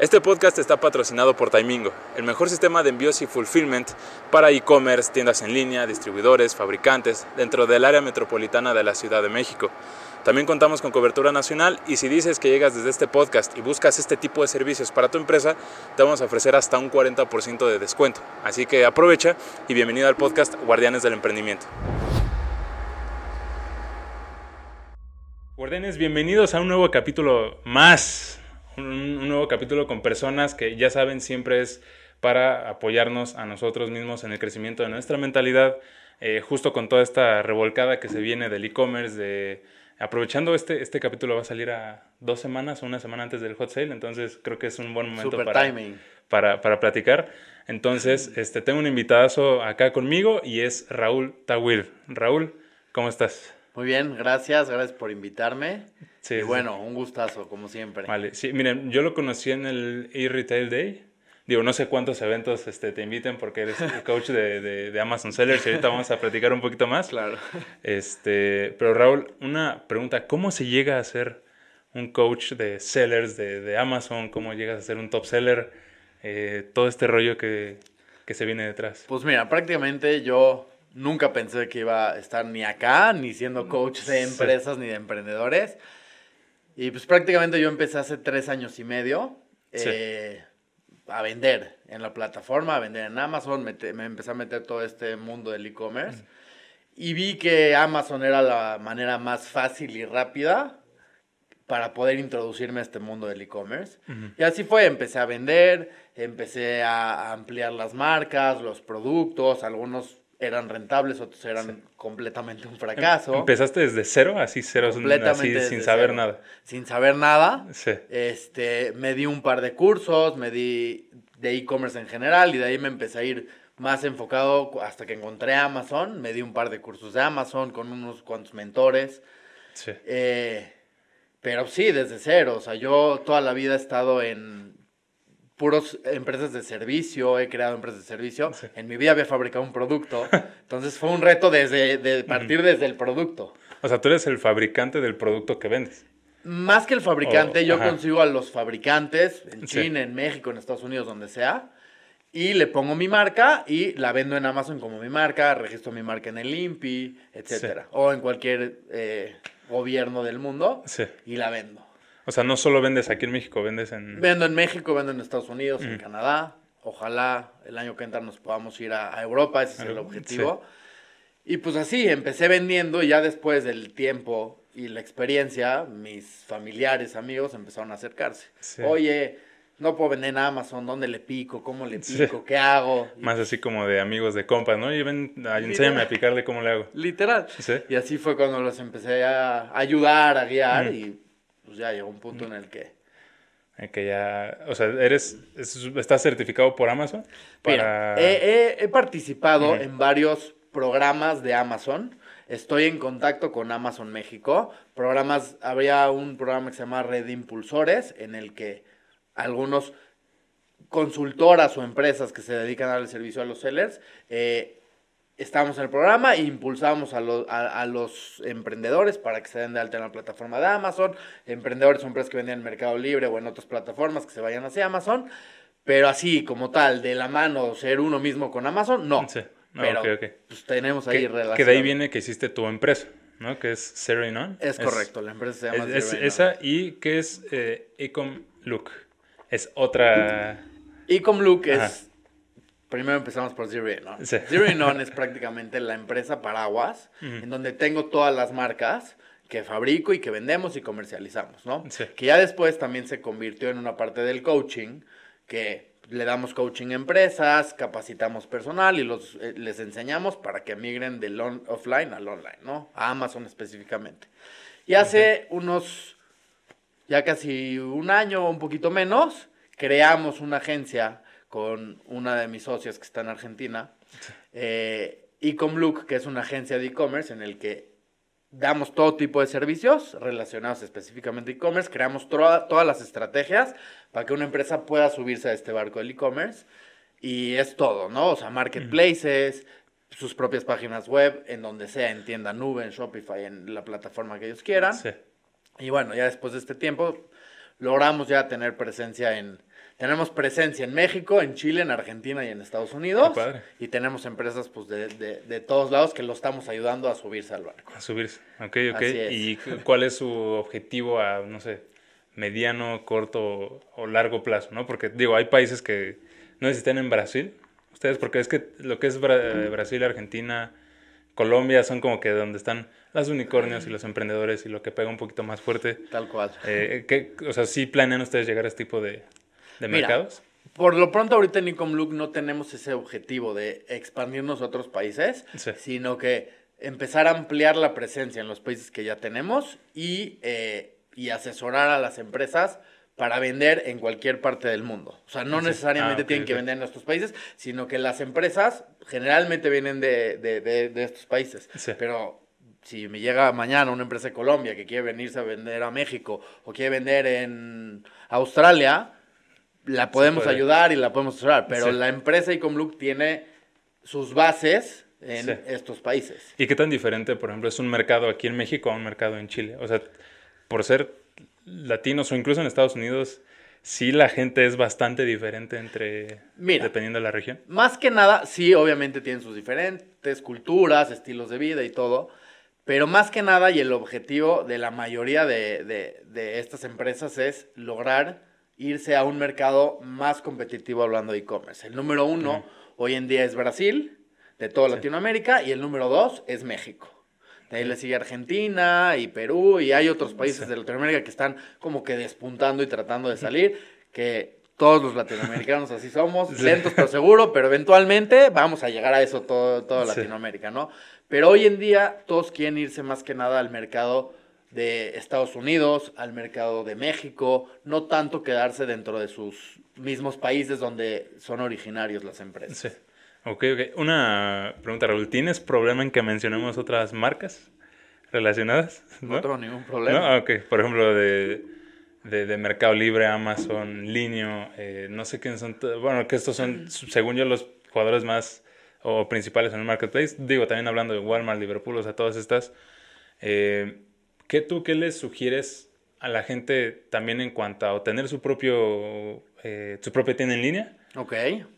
Este podcast está patrocinado por Taimingo, el mejor sistema de envíos y fulfillment para e-commerce, tiendas en línea, distribuidores, fabricantes, dentro del área metropolitana de la Ciudad de México. También contamos con cobertura nacional y si dices que llegas desde este podcast y buscas este tipo de servicios para tu empresa, te vamos a ofrecer hasta un 40% de descuento. Así que aprovecha y bienvenido al podcast Guardianes del Emprendimiento. Guardianes, bienvenidos a un nuevo capítulo más un, nuevo capítulo con personas que ya saben siempre es para apoyarnos a nosotros mismos en el crecimiento de nuestra mentalidad, eh, justo con toda esta revolcada que se viene del e-commerce, de aprovechando este, este capítulo va a salir a dos semanas o una semana antes del hot sale, entonces creo que es un buen momento para, para, para, platicar. Entonces, este, tengo un invitadazo acá conmigo y es Raúl Tawil. Raúl, ¿cómo estás? Muy bien, gracias, gracias por invitarme. Sí, y bueno, un gustazo, como siempre. Vale, sí, miren, yo lo conocí en el e-Retail Day. Digo, no sé cuántos eventos este, te inviten porque eres coach de, de, de, Amazon Sellers y ahorita vamos a platicar un poquito más. Claro. Este, pero Raúl, una pregunta, ¿cómo se llega a ser un coach de sellers de, de Amazon? ¿Cómo llegas a ser un top seller? Eh, todo este rollo que, que se viene detrás. Pues mira, prácticamente yo nunca pensé que iba a estar ni acá, ni siendo coach de empresas ni de emprendedores. Y pues prácticamente yo empecé hace tres años y medio eh, a vender en la plataforma, a vender en Amazon, me, empecé a meter todo este mundo del e-commerce. Y vi que Amazon era la manera más fácil y rápida para poder introducirme a este mundo del e-commerce. Y así fue, empecé a vender, empecé a ampliar las marcas, los productos, algunos eran rentables, otros eran completamente un fracaso. ¿Empezaste desde cero? Así cero, completamente sin saber nada. Sin saber nada. Sí. Este, me di un par de cursos, me di de e-commerce en general y de ahí me empecé a ir más enfocado hasta que encontré Amazon. Me di un par de cursos de Amazon con unos cuantos mentores. Sí. Eh, pero sí, desde cero. O sea, yo toda la vida he estado en puros empresas de servicio, he creado empresas de servicio. En mi vida había fabricado un producto. Entonces fue un reto desde de partir desde el producto. O sea, tú eres el fabricante del producto que vendes. Más que el fabricante, yo consigo a los fabricantes en China, en México, en Estados Unidos, donde sea. Y le pongo mi marca y la vendo en Amazon como mi marca, registro mi marca en el INPI, etcétera. O en cualquier eh, gobierno del mundo y la vendo. O sea, no solo vendes aquí en México, vendes en... Vendo en México, vendo en Estados Unidos, en Canadá. Ojalá el año que entra nos podamos ir a, Europa, ese es el objetivo. Y pues así, empecé vendiendo y ya después del tiempo y la experiencia, mis familiares, amigos empezaron a acercarse. Oye, no puedo vender en Amazon, ¿dónde le pico? ¿Cómo le pico? ¿Qué hago? Más así como de amigos de compas, ¿no? Y ven, enséñame a picarle cómo le hago. Literal. Y así fue cuando los empecé a ayudar, a guiar y pues ya llegó un punto en el que... En que ya, o sea, eres, ¿estás certificado por Amazon? Para... he, participado en varios programas de Amazon. Estoy en contacto con Amazon México. Programas, habría un programa que se llama Red Impulsores, en el que algunos consultoras o empresas que se dedican al servicio a los sellers eh, estábamos en el programa e impulsamos a, a, los emprendedores para que se den de alta en la plataforma de Amazon. Emprendedores son empresas que venden en Mercado Libre o en otras plataformas que se vayan hacia Amazon. Pero así, como tal, de la mano, ser uno mismo con Amazon, no. Sí. pero Pues, tenemos ahí relación. Que de ahí viene que hiciste tu empresa, ¿no? Que es Zero On. Es, correcto, la empresa se llama es, Esa y que es eh, Ecom Look. Es otra... Ecom Look es Primero empezamos por Zero In On. Zero In On es prácticamente la empresa paraguas en donde tengo todas las marcas que fabrico y que vendemos y comercializamos, ¿no? Que ya después también se convirtió en una parte del coaching que le damos coaching a empresas, capacitamos personal y los, eh, les enseñamos para que migren del offline al online, ¿no? A Amazon específicamente. Y hace unos, ya casi un año o un poquito menos, creamos una agencia con una de mis socias que está en Argentina, eh, Ecomlook, que es una agencia de e-commerce en el que damos todo tipo de servicios relacionados específicamente a e-commerce, creamos todas las estrategias para que una empresa pueda subirse a este barco del e-commerce y es todo, ¿no? O sea, marketplaces, sus propias páginas web, en donde sea, en tienda nube, en Shopify, en la plataforma que ellos quieran. Y bueno, ya después de este tiempo logramos ya tener presencia en, tenemos presencia en México, en Chile, en Argentina y en Estados Unidos. Y tenemos empresas pues de, de, todos lados que lo estamos ayudando a subirse al barco. A subirse, ok, ok. ¿Y cuál es su objetivo a, no sé, mediano, corto o largo plazo? ¿no? Porque digo, hay países que no sé si están en Brasil, ustedes, porque es que lo que es Brasil, Argentina, Colombia son como que donde están las unicornios y los emprendedores y lo que pega un poquito más fuerte. Tal cual. Eh, o sea, ¿sí planean ustedes llegar a este tipo de, mercados? Por lo pronto ahorita en Ecom no tenemos ese objetivo de expandirnos a otros países, sino que empezar a ampliar la presencia en los países que ya tenemos y, eh, y asesorar a las empresas para vender en cualquier parte del mundo. O sea, no necesariamente ah, tienen que vender en nuestros países, sino que las empresas generalmente vienen de, de, de, estos países. Pero si me llega mañana una empresa de Colombia que quiere venirse a vender a México o quiere vender en Australia, la podemos ayudar y la podemos asesorar. Pero la empresa Ecomlook tiene sus bases en estos países. ¿Y qué tan diferente, por ejemplo, es un mercado aquí en México a un mercado en Chile? O sea, por ser latinos o incluso en Estados Unidos, sí la gente es bastante diferente entre dependiendo de la región. Más que nada, sí, obviamente tienen sus diferentes culturas, estilos de vida y todo, pero más que nada y el objetivo de la mayoría de, estas empresas es lograr irse a un mercado más competitivo hablando de e-commerce. El número uno hoy en día es Brasil, de toda Latinoamérica, y el número dos es México. De ahí le sigue Argentina y Perú y hay otros países de Latinoamérica que están como que despuntando y tratando de salir, que todos los latinoamericanos así somos, lentos pero seguro, pero eventualmente vamos a llegar a eso todo, toda Latinoamérica, ¿no? Pero hoy en día todos quieren irse más que nada al mercado de Estados Unidos, al mercado de México, no tanto quedarse dentro de sus mismos países donde son originarios las empresas. Sí. Ok, ok. Una pregunta, Raúl. ¿Tienes problema en que mencionemos otras marcas relacionadas? No, tengo ningún problema. No, ok. Por ejemplo, de, de, Mercado Libre, Amazon, Linio, eh, no sé quiénes son. Bueno, que estos son, según yo, los jugadores más o principales en el marketplace. Digo, también hablando de Walmart, Liverpool, o sea, todas estas. Eh, ¿Qué tú, qué les sugieres a la gente también en cuanto a tener su propio, eh, su propia tienda en línea? Ok.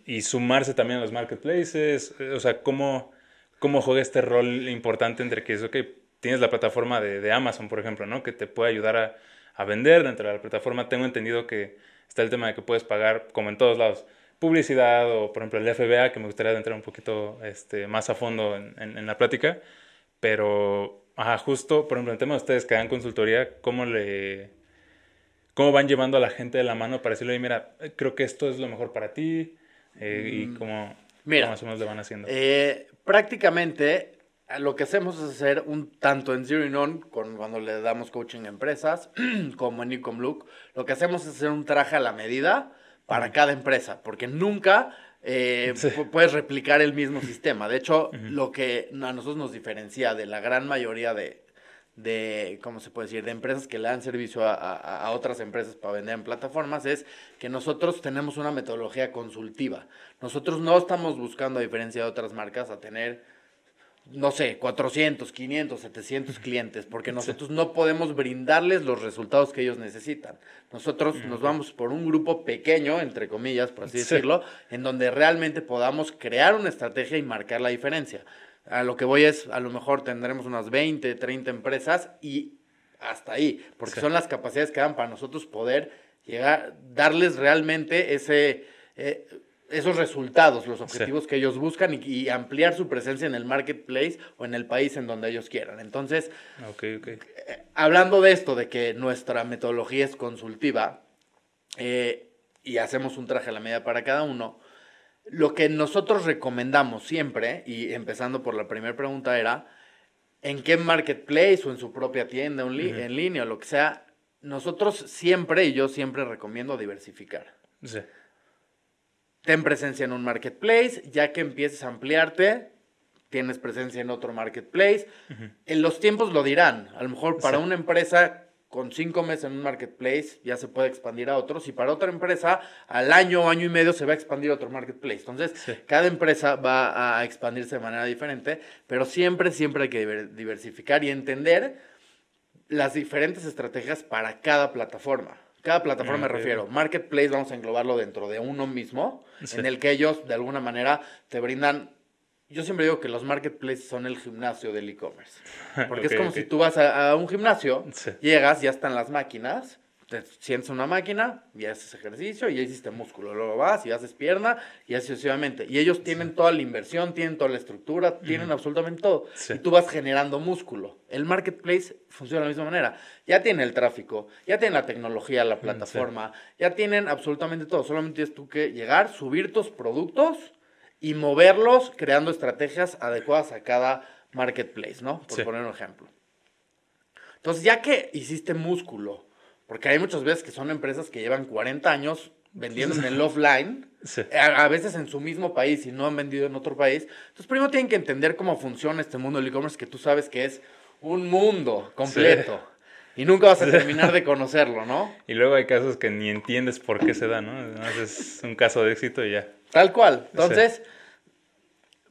Y sumarse también a los marketplaces. O sea, ¿cómo, cómo juega este rol importante entre que es, ok, tienes la plataforma de, de Amazon, por ejemplo, ¿no? Que te puede ayudar a, a, vender dentro de la plataforma. Tengo entendido que está el tema de que puedes pagar, como en todos lados, publicidad o, por ejemplo, el FBA, que me gustaría entrar un poquito este, más a fondo en, en, la plática. Pero, ajá, justo, por ejemplo, en el tema de ustedes que dan consultoría, ¿cómo le cómo van llevando a la gente de la mano para decirle, mira, creo que esto es lo mejor para ti eh, y mm, cómo, más o menos le van haciendo. Eh, prácticamente lo que hacemos es hacer un tanto en Zero On, con, cuando le damos coaching a empresas, como en Ecom Look, lo que hacemos es hacer un traje a la medida para cada empresa, porque nunca eh, puedes replicar el mismo sistema. De hecho, lo que a nosotros nos diferencia de la gran mayoría de, de, ¿cómo se puede decir?, de empresas que le dan servicio a, otras empresas para vender en plataformas, es que nosotros tenemos una metodología consultiva. Nosotros no estamos buscando, a diferencia de otras marcas, a tener, no sé, 400, 500, 700 clientes, porque nosotros no podemos brindarles los resultados que ellos necesitan. Nosotros nos vamos por un grupo pequeño, entre comillas, por así decirlo, en donde realmente podamos crear una estrategia y marcar la diferencia. A lo que voy es, a lo mejor tendremos unas 20, 30 empresas y hasta ahí, porque son las capacidades que dan para nosotros poder llegar, darles realmente ese, eh, esos resultados, los objetivos que ellos buscan y, ampliar su presencia en el marketplace o en el país en donde ellos quieran. Entonces, eh, hablando de esto, de que nuestra metodología es consultiva eh, y hacemos un traje a la medida para cada uno, lo que nosotros recomendamos siempre, y empezando por la primera pregunta, era en qué marketplace o en su propia tienda en línea o lo que sea, nosotros siempre, y yo siempre recomiendo diversificar. Sí. Ten presencia en un marketplace, ya que empieces a ampliarte, tienes presencia en otro marketplace. En los tiempos lo dirán. A lo mejor para una empresa con cinco meses en un marketplace ya se puede expandir a otros y para otra empresa al año o año y medio se va a expandir a otro marketplace. Entonces, cada empresa va a expandirse de manera diferente, pero siempre, siempre hay que diversificar y entender las diferentes estrategias para cada plataforma. Cada plataforma me refiero. Marketplace vamos a englobarlo dentro de uno mismo, en el que ellos de alguna manera te brindan yo siempre digo que los marketplaces son el gimnasio del e-commerce. Porque es como si tú vas a, un gimnasio, llegas, ya están las máquinas, te sientes una máquina y haces ejercicio y ya hiciste músculo. Luego vas y haces pierna y así sucesivamente. Y ellos tienen toda la inversión, tienen toda la estructura, tienen absolutamente todo. Y tú vas generando músculo. El marketplace funciona de la misma manera. Ya tiene el tráfico, ya tiene la tecnología, la plataforma, ya tienen absolutamente todo. Solamente tienes tú que llegar, subir tus productos y moverlos creando estrategias adecuadas a cada marketplace, ¿no? Por poner un ejemplo. Entonces, ya que hiciste músculo, porque hay muchas veces que son empresas que llevan 40 años vendiendo en el offline, a, veces en su mismo país y no han vendido en otro país. Entonces, primero tienen que entender cómo funciona este mundo del e-commerce, que tú sabes que es un mundo completo. Y nunca vas a terminar de conocerlo, ¿no? Y luego hay casos que ni entiendes por qué se da, ¿no? Es un caso de éxito y ya. Tal cual. Entonces,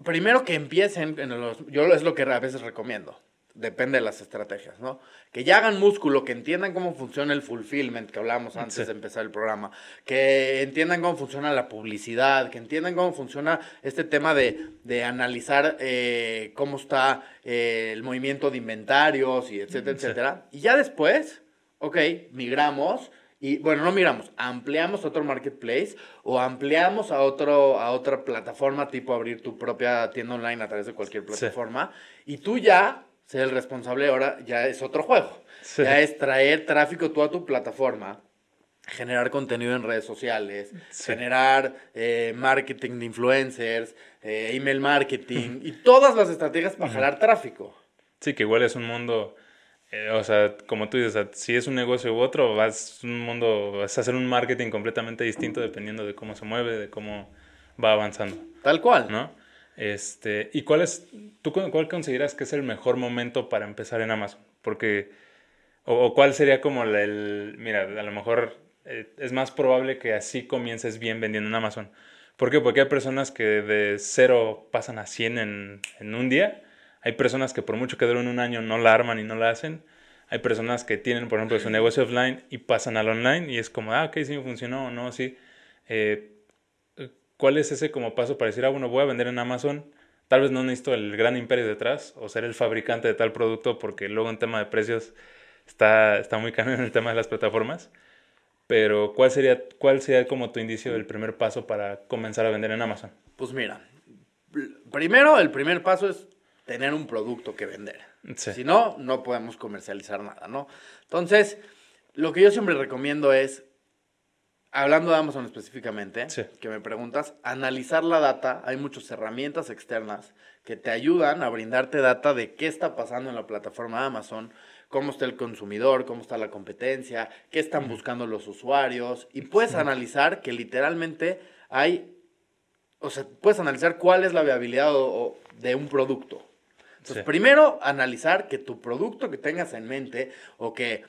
primero que empiecen, en los, yo es lo que a veces recomiendo. Depende de las estrategias, ¿no? Que ya hagan músculo, que entiendan cómo funciona el fulfillment que hablábamos antes de empezar el programa, que entiendan cómo funciona la publicidad, que entiendan cómo funciona este tema de, analizar eh, cómo está eh, el movimiento de inventarios y etcétera, etcétera. Y ya después, ok, migramos y bueno, no miramos, ampliamos otro marketplace o ampliamos a, otro, a otra plataforma, tipo abrir tu propia tienda online a través de cualquier plataforma. Y tú ya, ser el responsable ahora, ya es otro juego. Ya es traer tráfico tú a tu plataforma, generar contenido en redes sociales, generar eh, marketing de influencers, eh, email marketing y todas las estrategias para jalar tráfico. Sí, que igual es un mundo eh, o sea, como tú dices, si es un negocio u otro, vas un mundo, vas a hacer un marketing completamente distinto dependiendo de cómo se mueve, de cómo va avanzando. Tal cual. ¿No? Este, ¿y cuál es, tú cuál consideras que es el mejor momento para empezar en Amazon? Porque, o, cuál sería como el, mira, a lo mejor eh, es más probable que así comiences bien vendiendo en Amazon. ¿Por qué? Porque hay personas que de cero pasan a 100 en, en un día hay personas que por mucho que duren un año no la arman y no la hacen. Hay personas que tienen, por ejemplo, su negocio offline y pasan al online y es como, ah, ok, sí funcionó o no, sí. Eh, ¿Cuál es ese como paso para decir, ah, bueno, voy a vender en Amazon? Tal vez no necesito el gran imperio detrás o ser el fabricante de tal producto porque luego en tema de precios está, está muy caro en el tema de las plataformas. Pero ¿cuál sería, ¿cuál sería como tu indicio del primer paso para comenzar a vender en Amazon? Pues mira, primero el primer paso es tener un producto que vender. Si no, no podemos comercializar nada, ¿no? Entonces, lo que yo siempre recomiendo es, hablando de Amazon específicamente, que me preguntas, analizar la data. Hay muchas herramientas externas que te ayudan a brindarte data de qué está pasando en la plataforma de Amazon, cómo está el consumidor, cómo está la competencia, qué están buscando los usuarios. Y puedes analizar que literalmente hay, o sea, puedes analizar cuál es la viabilidad de un producto. Entonces, primero, analizar que tu producto que tengas en mente o que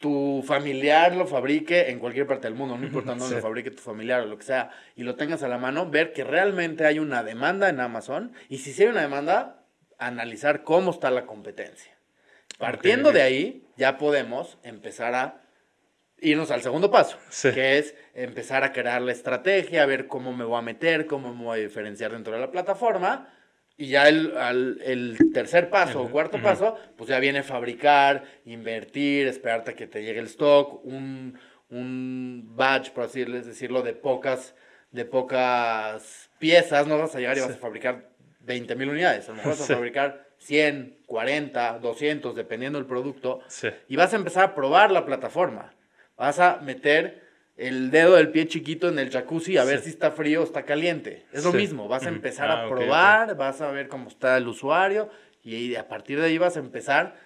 tu familiar lo fabrique en cualquier parte del mundo, no importa dónde lo fabrique tu familiar o lo que sea, y lo tengas a la mano, ver que realmente hay una demanda en Amazon y si sí hay una demanda, analizar cómo está la competencia. Partiendo de ahí, ya podemos empezar a irnos al segundo paso, que es empezar a crear la estrategia, a ver cómo me voy a meter, cómo me voy a diferenciar dentro de la plataforma y ya el, el tercer paso o cuarto paso, pues ya viene fabricar, invertir, esperarte a que te llegue el stock, un, un batch, por así decirlo, de pocas, de pocas piezas. No vas a llegar y vas a fabricar 20 mil unidades. A lo mejor vas a fabricar 100, 40, 200, dependiendo del producto. Y vas a empezar a probar la plataforma. Vas a meter el dedo del pie chiquito en el jacuzzi a ver si está frío o está caliente. Es lo mismo, vas a empezar a ah, probar, vas a ver cómo está el usuario y a partir de ahí vas a empezar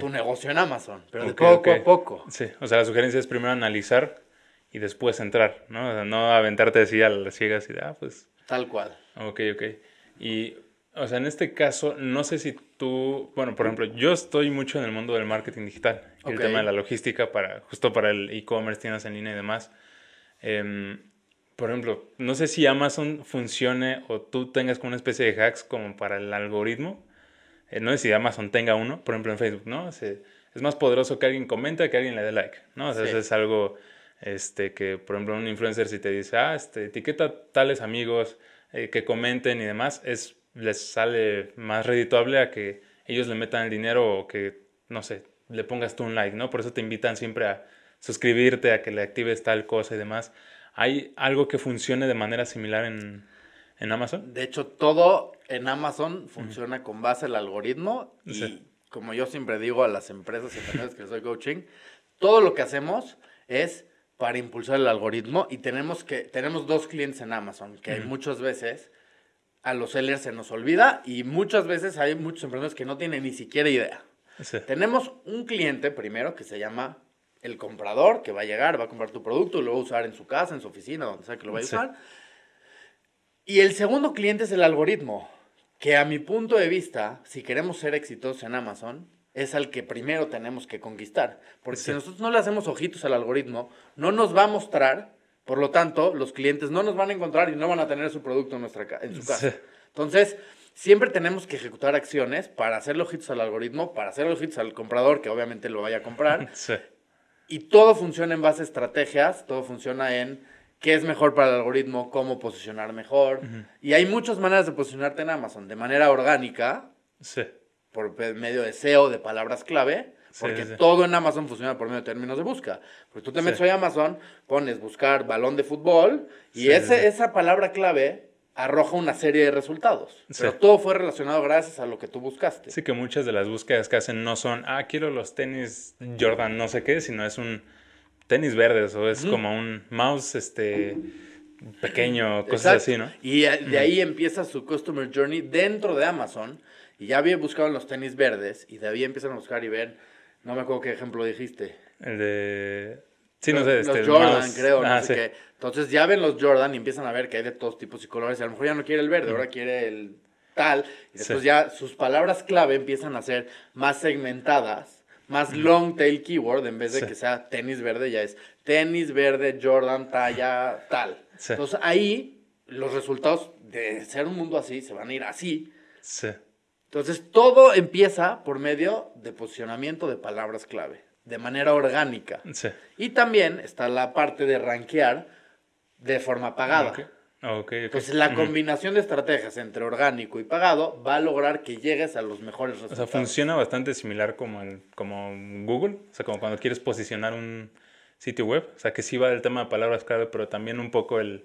tu negocio en Amazon, pero de poco a poco. Sí, o sea, la sugerencia es primero analizar y después entrar, ¿no? O sea, no aventarte así a las ciegas y de, ah, pues... Tal cual. Ok, ok. Y o sea, en este caso, no sé si tú, bueno, por ejemplo, yo estoy mucho en el mundo del marketing digital, el tema de la logística para, justo para el e-commerce, tiendas en línea y demás. Em, por ejemplo, no sé si Amazon funcione o tú tengas como una especie de hacks como para el algoritmo. Eh, no sé si Amazon tenga uno, por ejemplo en Facebook, ¿no? es es más poderoso que alguien comente que alguien le dé like, ¿no? O sea, eso es algo este, que, por ejemplo, un influencer si te dice, ah, este, etiqueta tales amigos eh, que comenten y demás, es, les sale más redituable a que ellos le metan el dinero o que, no sé, le pongas tú un like, ¿no? Por eso te invitan siempre a suscribirte, a que le actives tal cosa y demás. ¿Hay algo que funcione de manera similar en, en Amazon? De hecho, todo en Amazon funciona con base al algoritmo y como yo siempre digo a las empresas que soy coaching, todo lo que hacemos es para impulsar el algoritmo y tenemos que tenemos dos clientes en Amazon que muchas veces a los sellers se nos olvida y muchas veces hay muchos emprendedores que no tienen ni siquiera idea. Tenemos un cliente primero que se llama el comprador, que va a llegar, va a comprar tu producto y lo va a usar en su casa, en su oficina, donde sea que lo va a usar. Y el segundo cliente es el algoritmo, que a mi punto de vista, si queremos ser exitosos en Amazon, es al que primero tenemos que conquistar. Porque si nosotros no le hacemos ojitos al algoritmo, no nos va a mostrar, por lo tanto, los clientes no nos van a encontrar y no van a tener su producto en, nuestra, en su casa. Entonces, siempre tenemos que ejecutar acciones para hacerle ojitos al algoritmo, para hacerle ojitos al comprador, que obviamente lo vaya a comprar. Y todo funciona en base a estrategias, todo funciona en qué es mejor para el algoritmo, cómo posicionar mejor. Y hay muchas maneras de posicionarte en Amazon, de manera orgánica. Sí por medio de SEO, de palabras clave, porque todo en Amazon funciona por medio de términos de busca. Porque tú te metes a Amazon, pones buscar balón de fútbol y ese, esa palabra clave arroja una serie de resultados. Pero todo fue relacionado gracias a lo que tú buscaste. Sí, que muchas de las búsquedas que hacen no son, ah, quiero los tenis Jordan no sé qué, sino es un tenis verdes o es como un mouse este pequeño, cosas así, ¿no? Y de ahí empieza su customer journey dentro de Amazon y ya había buscado los tenis verdes y de ahí empiezan a buscar y ver, no me acuerdo qué ejemplo dijiste. El de... Sí, no sé, este, los Jordan, creo, no ah, qué. Entonces ya ven los Jordan y empiezan a ver que hay de todos tipos y colores. Y a lo mejor ya no quiere el verde, ahora quiere el tal. Y después ya sus palabras clave empiezan a ser más segmentadas, más long tail keyword, en vez de que sea tenis verde, ya es tenis verde, Jordan, talla, tal. Entonces ahí los resultados de ser un mundo así se van a ir así. Sí. Entonces, todo empieza por medio de posicionamiento de palabras clave, de manera orgánica. Sí. Y también está la parte de rankear de forma pagada. Okay. Entonces, la combinación de estrategias entre orgánico y pagado va a lograr que llegues a los mejores resultados. O sea, funciona bastante similar como, el, como Google, o sea, como cuando quieres posicionar un sitio web, o sea, que sí va del tema de palabras clave, pero también un poco el,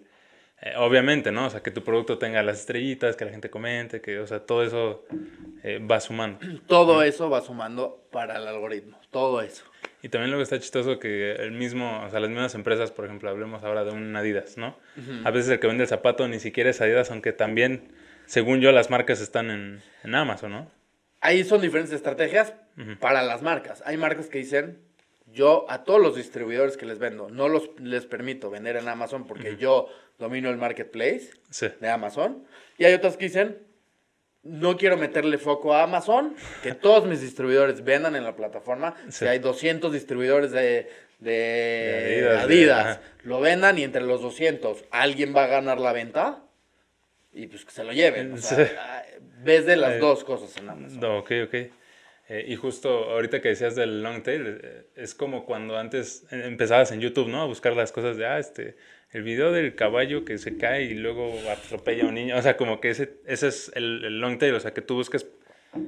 eh, obviamente, ¿no? O sea, que tu producto tenga las estrellitas, que la gente comente, que, o sea, todo eso eh, va sumando. Todo eso va sumando para el algoritmo, todo eso. Y también lo que está chistoso que el mismo, o sea, las mismas empresas, por ejemplo, hablemos ahora de un Adidas, ¿no? A veces el que vende el zapato ni siquiera es Adidas, aunque también, según yo, las marcas están en, en Amazon, ¿no? Ahí son diferentes estrategias para las marcas. Hay marcas que dicen, yo a todos los distribuidores que les vendo, no los, les permito vender en Amazon porque yo domino el marketplace de Amazon. Y hay otras que dicen, no quiero meterle foco a Amazon, que todos mis distribuidores vendan en la plataforma. Si hay 200 distribuidores de, de, Adidas, lo vendan y entre los 200 alguien va a ganar la venta y pues que se lo lleven. O sea, ves de las eh, dos cosas en Amazon. ok, ok. Eh, y justo ahorita que decías del long tail, eh, es como cuando antes empezabas en YouTube, ¿no? A buscar las cosas de, ah, este, el video del caballo que se cae y luego atropella a un niño. O sea, como que ese, ese es el, long tail, o sea, que tú busques,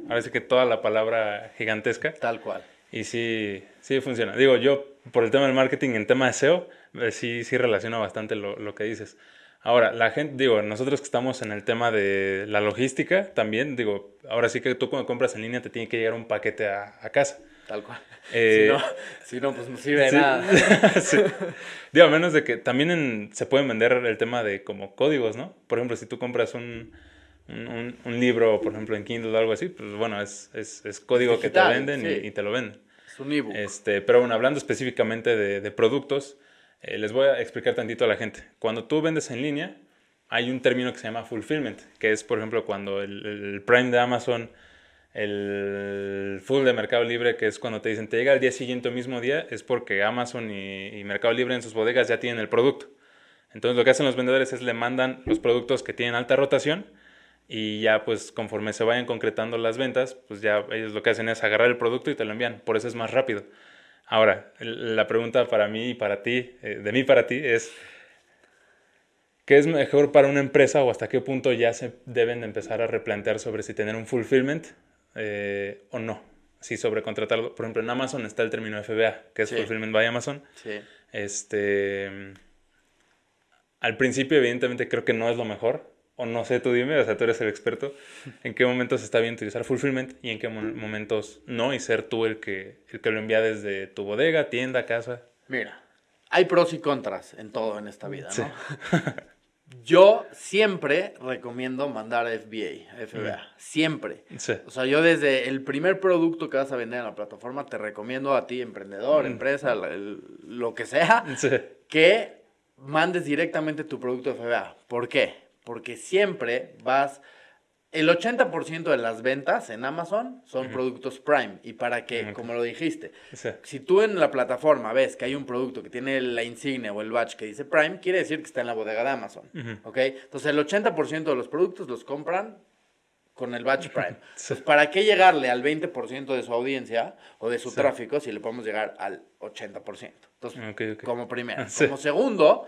a veces que toda la palabra gigantesca. Tal cual. Y sí, sí funciona. Digo, yo por el tema del marketing, en tema de SEO, eh, sí, sí relaciono bastante lo, lo que dices. Ahora, la gente, digo, nosotros que estamos en el tema de la logística, también, digo, ahora sí que tú cuando compras en línea te tiene que llegar un paquete a, a casa. Tal cual. Eh, si, no, pues no sirve de nada. Digo, a menos de que también se pueden vender el tema de como códigos, ¿no? Por ejemplo, si tú compras un, un, un libro, por ejemplo, en Kindle o algo así, pues bueno, es, es, es código que te venden y, te lo venden. Es un ebook. Este, pero bueno, hablando específicamente de, de productos, eh, les voy a explicar tantito a la gente. Cuando tú vendes en línea, hay un término que se llama fulfillment, que es, por ejemplo, cuando el, Prime de Amazon el full de Mercado Libre, que es cuando te dicen te llega el día siguiente o mismo día, es porque Amazon y, Mercado Libre en sus bodegas ya tienen el producto. Entonces lo que hacen los vendedores es le mandan los productos que tienen alta rotación y ya pues conforme se vayan concretando las ventas, pues ya ellos lo que hacen es agarrar el producto y te lo envían, por eso es más rápido. Ahora, la pregunta para mí y para ti, eh, de mí para ti, es, ¿qué es mejor para una empresa o hasta qué punto ya se deben empezar a replantear sobre si tener un fulfillment eh, o no? Si sobrecontratarlo, por ejemplo, en Amazon está el término FBA, que es Fulfillment by Amazon. Sí. Este, al principio, evidentemente, creo que no es lo mejor, o no sé, tú dime, o sea, tú eres el experto, en qué momentos está bien utilizar fulfillment y en qué momentos no, y ser tú el que, el que lo envía desde tu bodega, tienda, casa. Mira, hay pros y contras en todo en esta vida, ¿no? yo siempre recomiendo mandar FBA, FBA, mm. siempre. O sea, yo desde el primer producto que vas a vender en la plataforma te recomiendo a ti, emprendedor, mm. empresa, lo que sea, que mandes directamente tu producto FBA. ¿Por qué? Porque siempre vas... El 80% de las ventas en Amazon son productos Prime. Y para que, como lo dijiste, si tú en la plataforma ves que hay un producto que tiene la insignia o el badge que dice Prime, quiere decir que está en la bodega de Amazon. ¿Ok? Entonces el 80% de los productos los compran con el badge Prime. Entonces, ¿para qué llegarle al 20% de su audiencia o de su tráfico si le podemos llegar al 80%? Entonces, como primero. Como segundo,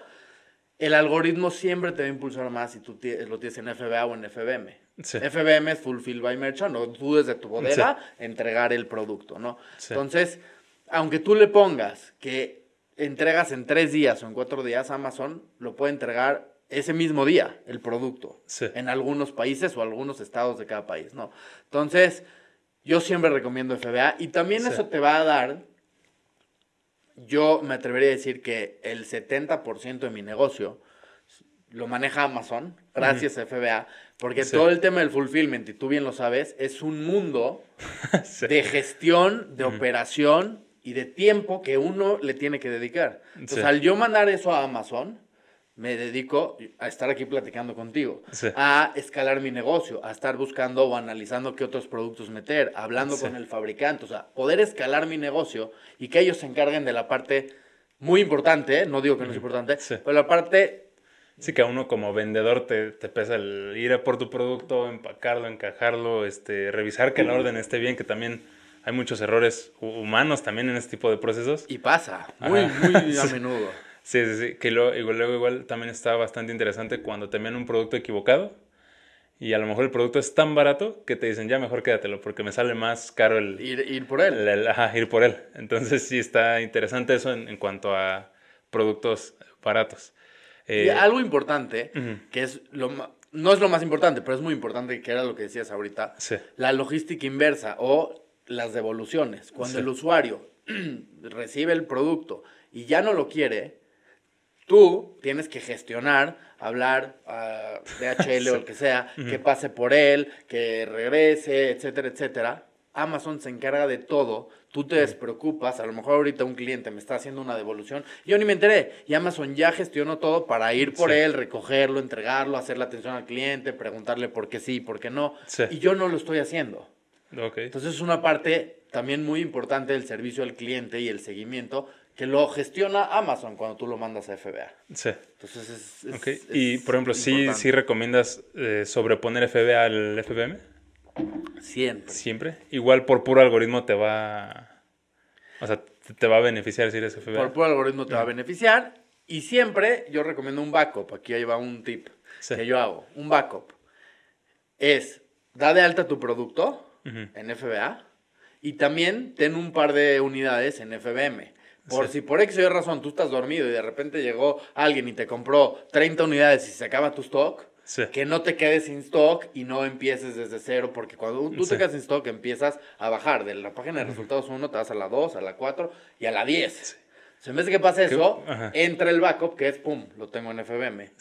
el algoritmo siempre te va a impulsar más si tú lo tienes en FBA o en FBM. FBM es Fulfill by Merchant, o tú desde tu bodega entregar el producto, ¿no? Entonces, aunque tú le pongas que entregas en tres días o en cuatro días, Amazon lo puede entregar ese mismo día, el producto, en algunos países o algunos estados de cada país, ¿no? Entonces, yo siempre recomiendo FBA y también eso te va a dar yo me atrevería a decir que el 70% de mi negocio lo maneja Amazon, gracias a FBA, porque todo el tema del fulfillment, y tú bien lo sabes, es un mundo de gestión, de operación y de tiempo que uno le tiene que dedicar. Entonces, al yo mandar eso a Amazon, me dedico a estar aquí platicando contigo, a escalar mi negocio, a estar buscando o analizando qué otros productos meter, hablando con el fabricante, o sea, poder escalar mi negocio y que ellos se encarguen de la parte muy importante, ¿eh? no digo que no es importante, pero la parte... Sí, que a uno como vendedor te, te, pesa el ir a por tu producto, empacarlo, encajarlo, este, revisar que el orden esté bien, que también hay muchos errores humanos también en este tipo de procesos. Y pasa, muy, muy a menudo. Sí, sí, sí. Que luego, luego igual también está bastante interesante cuando te envían un producto equivocado y a lo mejor el producto es tan barato que te dicen, ya mejor quédatelo porque me sale más caro el... Ir, por él. ajá, ir por él. Entonces sí está interesante eso en, cuanto a productos baratos. y eh, algo importante, que es lo no es lo más importante, pero es muy importante, que era lo que decías ahorita, sí. la logística inversa o las devoluciones. Cuando el usuario recibe el producto y ya no lo quiere, Tú tienes que gestionar, hablar a DHL o el que sea, que pase por él, que regrese, etcétera, etcétera. Amazon se encarga de todo, tú te despreocupas, a lo mejor ahorita un cliente me está haciendo una devolución, yo ni me enteré, y Amazon ya gestionó todo para ir por él, recogerlo, entregarlo, hacer la atención al cliente, preguntarle por qué sí, por qué no, y yo no lo estoy haciendo. Entonces es una parte también muy importante del servicio al cliente y el seguimiento que lo gestiona Amazon cuando tú lo mandas a FBA. Sí. Entonces es, y por ejemplo, ¿sí, ¿sí recomiendas eh, sobreponer FBA al FBM? Siempre. Siempre. Igual por puro algoritmo te va. O sea, te va a beneficiar si eres FBA. Por puro algoritmo te va a beneficiar. Y siempre yo recomiendo un backup. Aquí ahí va un tip que yo hago. Un backup. Es, da de alta tu producto en FBA y también ten un par de unidades en FBM. Por si por X o Y razón tú estás dormido y de repente llegó alguien y te compró 30 unidades y se acaba tu stock, que no te quedes sin stock y no empieces desde cero, porque cuando tú te quedas sin stock empiezas a bajar. De la página de resultados 1 te vas a la 2, a la 4 y a la 10. en vez de que pase eso, entra el backup que es, pum, lo tengo en FBM.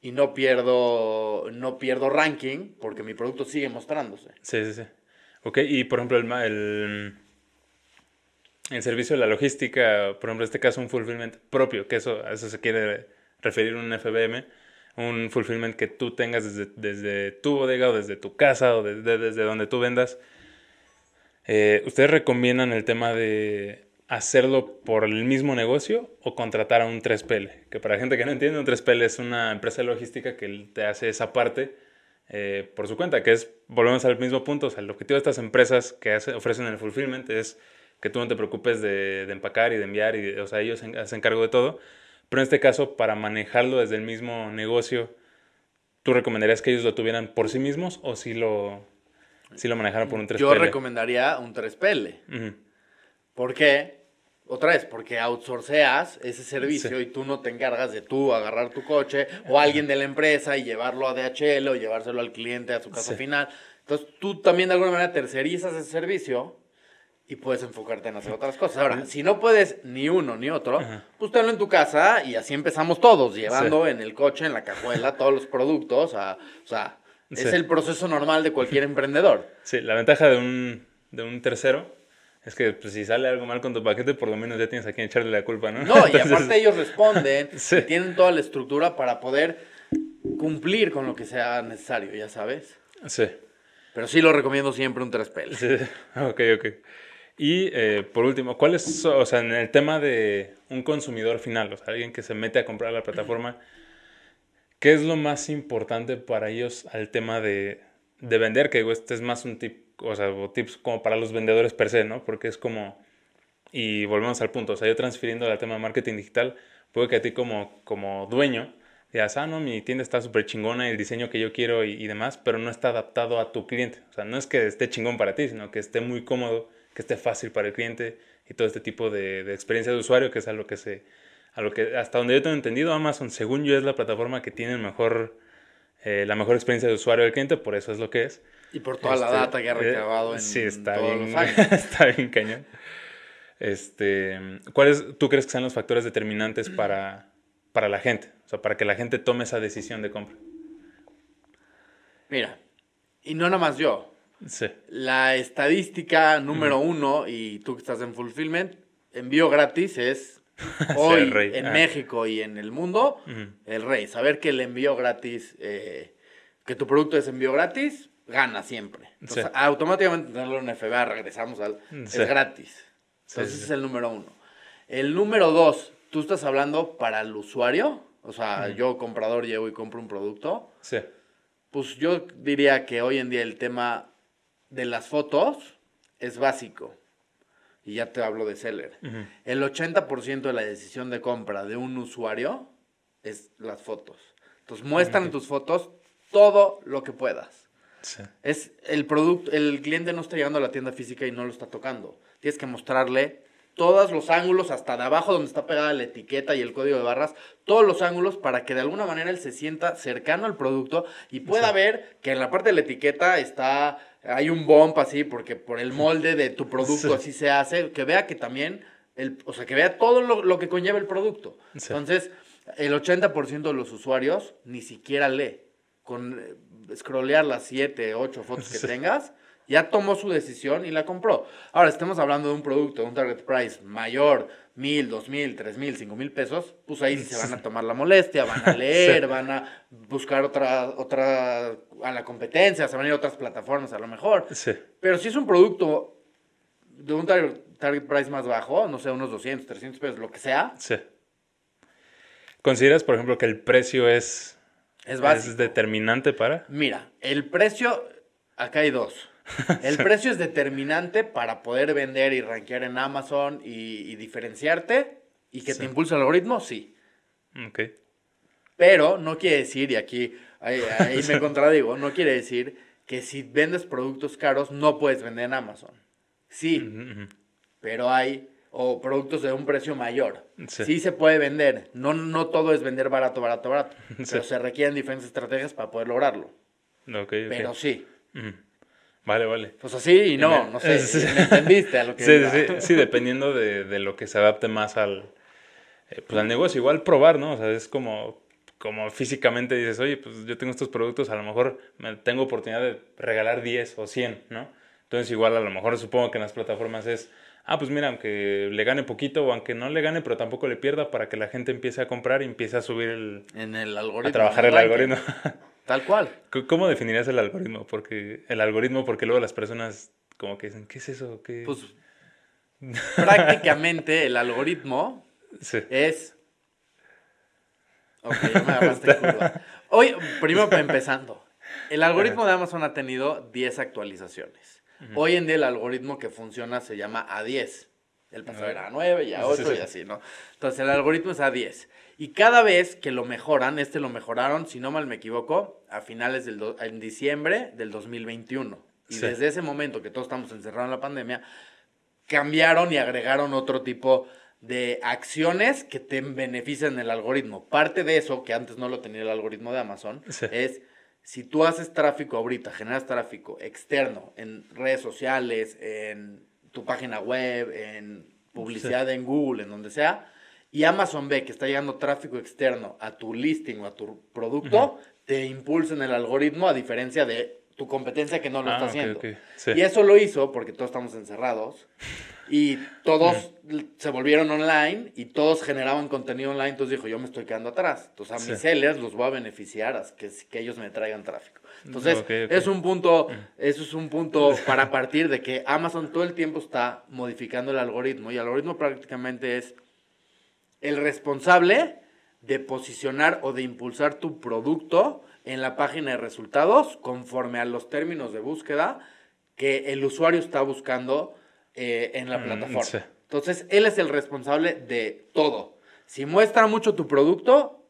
Y no pierdo, no pierdo ranking porque mi producto sigue mostrándose. Sí, sí, sí. Ok, y por ejemplo, el, el el servicio de la logística, por ejemplo, en este caso un fulfillment propio, que eso, a eso se quiere referir un FBM, un fulfillment que tú tengas desde, desde tu bodega o desde tu casa o desde, desde donde tú vendas. Eh, ¿Ustedes recomiendan el tema de hacerlo por el mismo negocio o contratar a un 3PL? Que para la gente que no entiende, un 3PL es una empresa logística que te hace esa parte eh, por su cuenta, que es, volvemos al mismo punto, o sea, el objetivo de estas empresas que ofrecen el fulfillment es que tú no te preocupes de, empacar y de enviar, y o sea, ellos se cargo de todo, pero en este caso, para manejarlo desde el mismo negocio, ¿tú recomendarías que ellos lo tuvieran por sí mismos o si lo, si lo manejaran por un 3PL? Yo recomendaría un 3PL. ¿Por qué? Otra vez, porque outsourceas ese servicio y tú no te encargas de tú agarrar tu coche o alguien de la empresa y llevarlo a DHL o llevárselo al cliente a su casa final. Entonces tú también de alguna manera tercerizas ese servicio y puedes enfocarte en hacer otras cosas. Ahora, si no puedes ni uno ni otro, pues tenlo en tu casa y así empezamos todos, llevando en el coche, en la cajuela, todos los productos. o sea, es el proceso normal de cualquier emprendedor. Sí, la ventaja de un, de un tercero es que pues, si sale algo mal con tu paquete, por lo menos ya tienes a quien echarle la culpa, ¿no? No, y aparte ellos responden, tienen toda la estructura para poder cumplir con lo que sea necesario, ya sabes. Sí. Pero sí lo recomiendo siempre un 3PL. Sí, ok, ok. Y eh, por último, ¿cuál es, o sea, en el tema de un consumidor final, o sea, alguien que se mete a comprar la plataforma, ¿qué es lo más importante para ellos al tema de, de vender? Que digo, este es más un tip o sea, tips como para los vendedores per se, ¿no? Porque es como, y volvemos al punto, o sea, yo transfiriendo al tema de marketing digital, puede que a ti como, como dueño digas, ah, no, mi tienda está súper chingona, el diseño que yo quiero y, demás, pero no está adaptado a tu cliente. O sea, no es que esté chingón para ti, sino que esté muy cómodo, que esté fácil para el cliente y todo este tipo de, de experiencia de usuario, que es a lo que se, a lo que, hasta donde yo tengo entendido, Amazon, según yo, es la plataforma que tiene el mejor, eh, la mejor experiencia de usuario del cliente, por eso es lo que es. Y por toda la este, data que ha eh, recabado en sí, está bien, está bien cañón. Este, ¿Cuáles tú crees que sean los factores determinantes para, para la gente? O sea, para que la gente tome esa decisión de compra. Mira, y no nada más yo. Sí. La estadística número uno, y tú que estás en Fulfillment, envío gratis es hoy en ah. México y en el mundo el rey. Saber que el envío gratis, eh, que tu producto es envío gratis, gana siempre. Entonces, automáticamente tenerlo en FBA, regresamos al... Es gratis. Entonces, ese es el número uno. El número dos, ¿tú estás hablando para el usuario? O sea, yo comprador llego y compro un producto. Sí. Pues yo diría que hoy en día el tema de las fotos es básico. Y ya te hablo de seller. El 80% de la decisión de compra de un usuario es las fotos. Entonces, muestran tus fotos todo lo que puedas. Es el producto, el cliente no está llegando a la tienda física y no lo está tocando. Tienes que mostrarle todos los ángulos, hasta de abajo donde está pegada la etiqueta y el código de barras, todos los ángulos para que de alguna manera él se sienta cercano al producto y pueda ver que en la parte de la etiqueta está, hay un bump así, porque por el molde de tu producto así se hace, que vea que también, el, o sea, que vea todo lo, lo que conlleva el producto. Entonces, el 80% de los usuarios ni siquiera lee. Con, scrollear las 7, 8 fotos que tengas, ya tomó su decisión y la compró. Ahora, estamos hablando de un producto, un target price mayor, mil, dos mil, tres mil, cinco mil pesos, pues ahí sí se van a tomar la molestia, van a leer, van a buscar otra, otra, a la competencia, se van a ir a otras plataformas a lo mejor. Pero si es un producto de un target, price más bajo, no sé, unos 200, 300 pesos, lo que sea. Sí. ¿Consideras, por ejemplo, que el precio es es básico. ¿Es determinante para? Mira, el precio, acá hay dos. El precio es determinante para poder vender y rankear en Amazon y, diferenciarte y que te impulse el algoritmo, sí. Ok. Pero no quiere decir, y aquí ahí, me contradigo, no quiere decir que si vendes productos caros no puedes vender en Amazon. Sí, pero hay o productos de un precio mayor. Sí. se puede vender. No, no todo es vender barato, barato, barato. Pero se requieren diferentes estrategias para poder lograrlo. Pero sí. Vale, vale. Pues así y no, no sé. ¿Me entendiste a lo que Sí, sí, sí, dependiendo de, lo que se adapte más al, eh, pues al negocio. Igual probar, ¿no? O sea, es como, como físicamente dices, oye, pues yo tengo estos productos, a lo mejor me tengo oportunidad de regalar 10 o 100, ¿no? Entonces igual a lo mejor supongo que en las plataformas es ah, pues mira, aunque le gane poquito o aunque no le gane, pero tampoco le pierda para que la gente empiece a comprar y empiece a subir el... En el algoritmo. A trabajar el algoritmo. Tal cual. ¿Cómo definirías el algoritmo? Porque el algoritmo, porque luego las personas como que dicen, ¿qué es eso? ¿Qué? Pues prácticamente el algoritmo es... Ok, ya me agarraste curva. Hoy, primero empezando. El algoritmo de Amazon ha tenido 10 actualizaciones. Hoy en día el algoritmo que funciona se llama A10. El pasado era A9 y A8 y así, ¿no? Entonces el algoritmo es A10. Y cada vez que lo mejoran, este lo mejoraron, si no mal me equivoco, a finales del en diciembre del 2021. Y desde ese momento que todos estamos encerrados en la pandemia, cambiaron y agregaron otro tipo de acciones que te benefician el algoritmo. Parte de eso, que antes no lo tenía el algoritmo de Amazon, es si tú haces tráfico ahorita, generas tráfico externo en redes sociales, en tu página web, en publicidad en Google, en donde sea, y Amazon ve que está llegando tráfico externo a tu listing o a tu producto, te impulsa en el algoritmo a diferencia de tu competencia que no lo ah, está haciendo. Y eso lo hizo porque todos estamos encerrados y todos se volvieron online y todos generaban contenido online. Entonces dijo, yo me estoy quedando atrás. Entonces a mis sellers los voy a beneficiar a que, que ellos me traigan tráfico. Entonces, es un punto, eso es un punto para partir de que Amazon todo el tiempo está modificando el algoritmo y el algoritmo prácticamente es el responsable de posicionar o de impulsar tu producto en la página de resultados conforme a los términos de búsqueda que el usuario está buscando eh, en la mm, plataforma. Entonces, él es el responsable de todo. Si muestra mucho tu producto,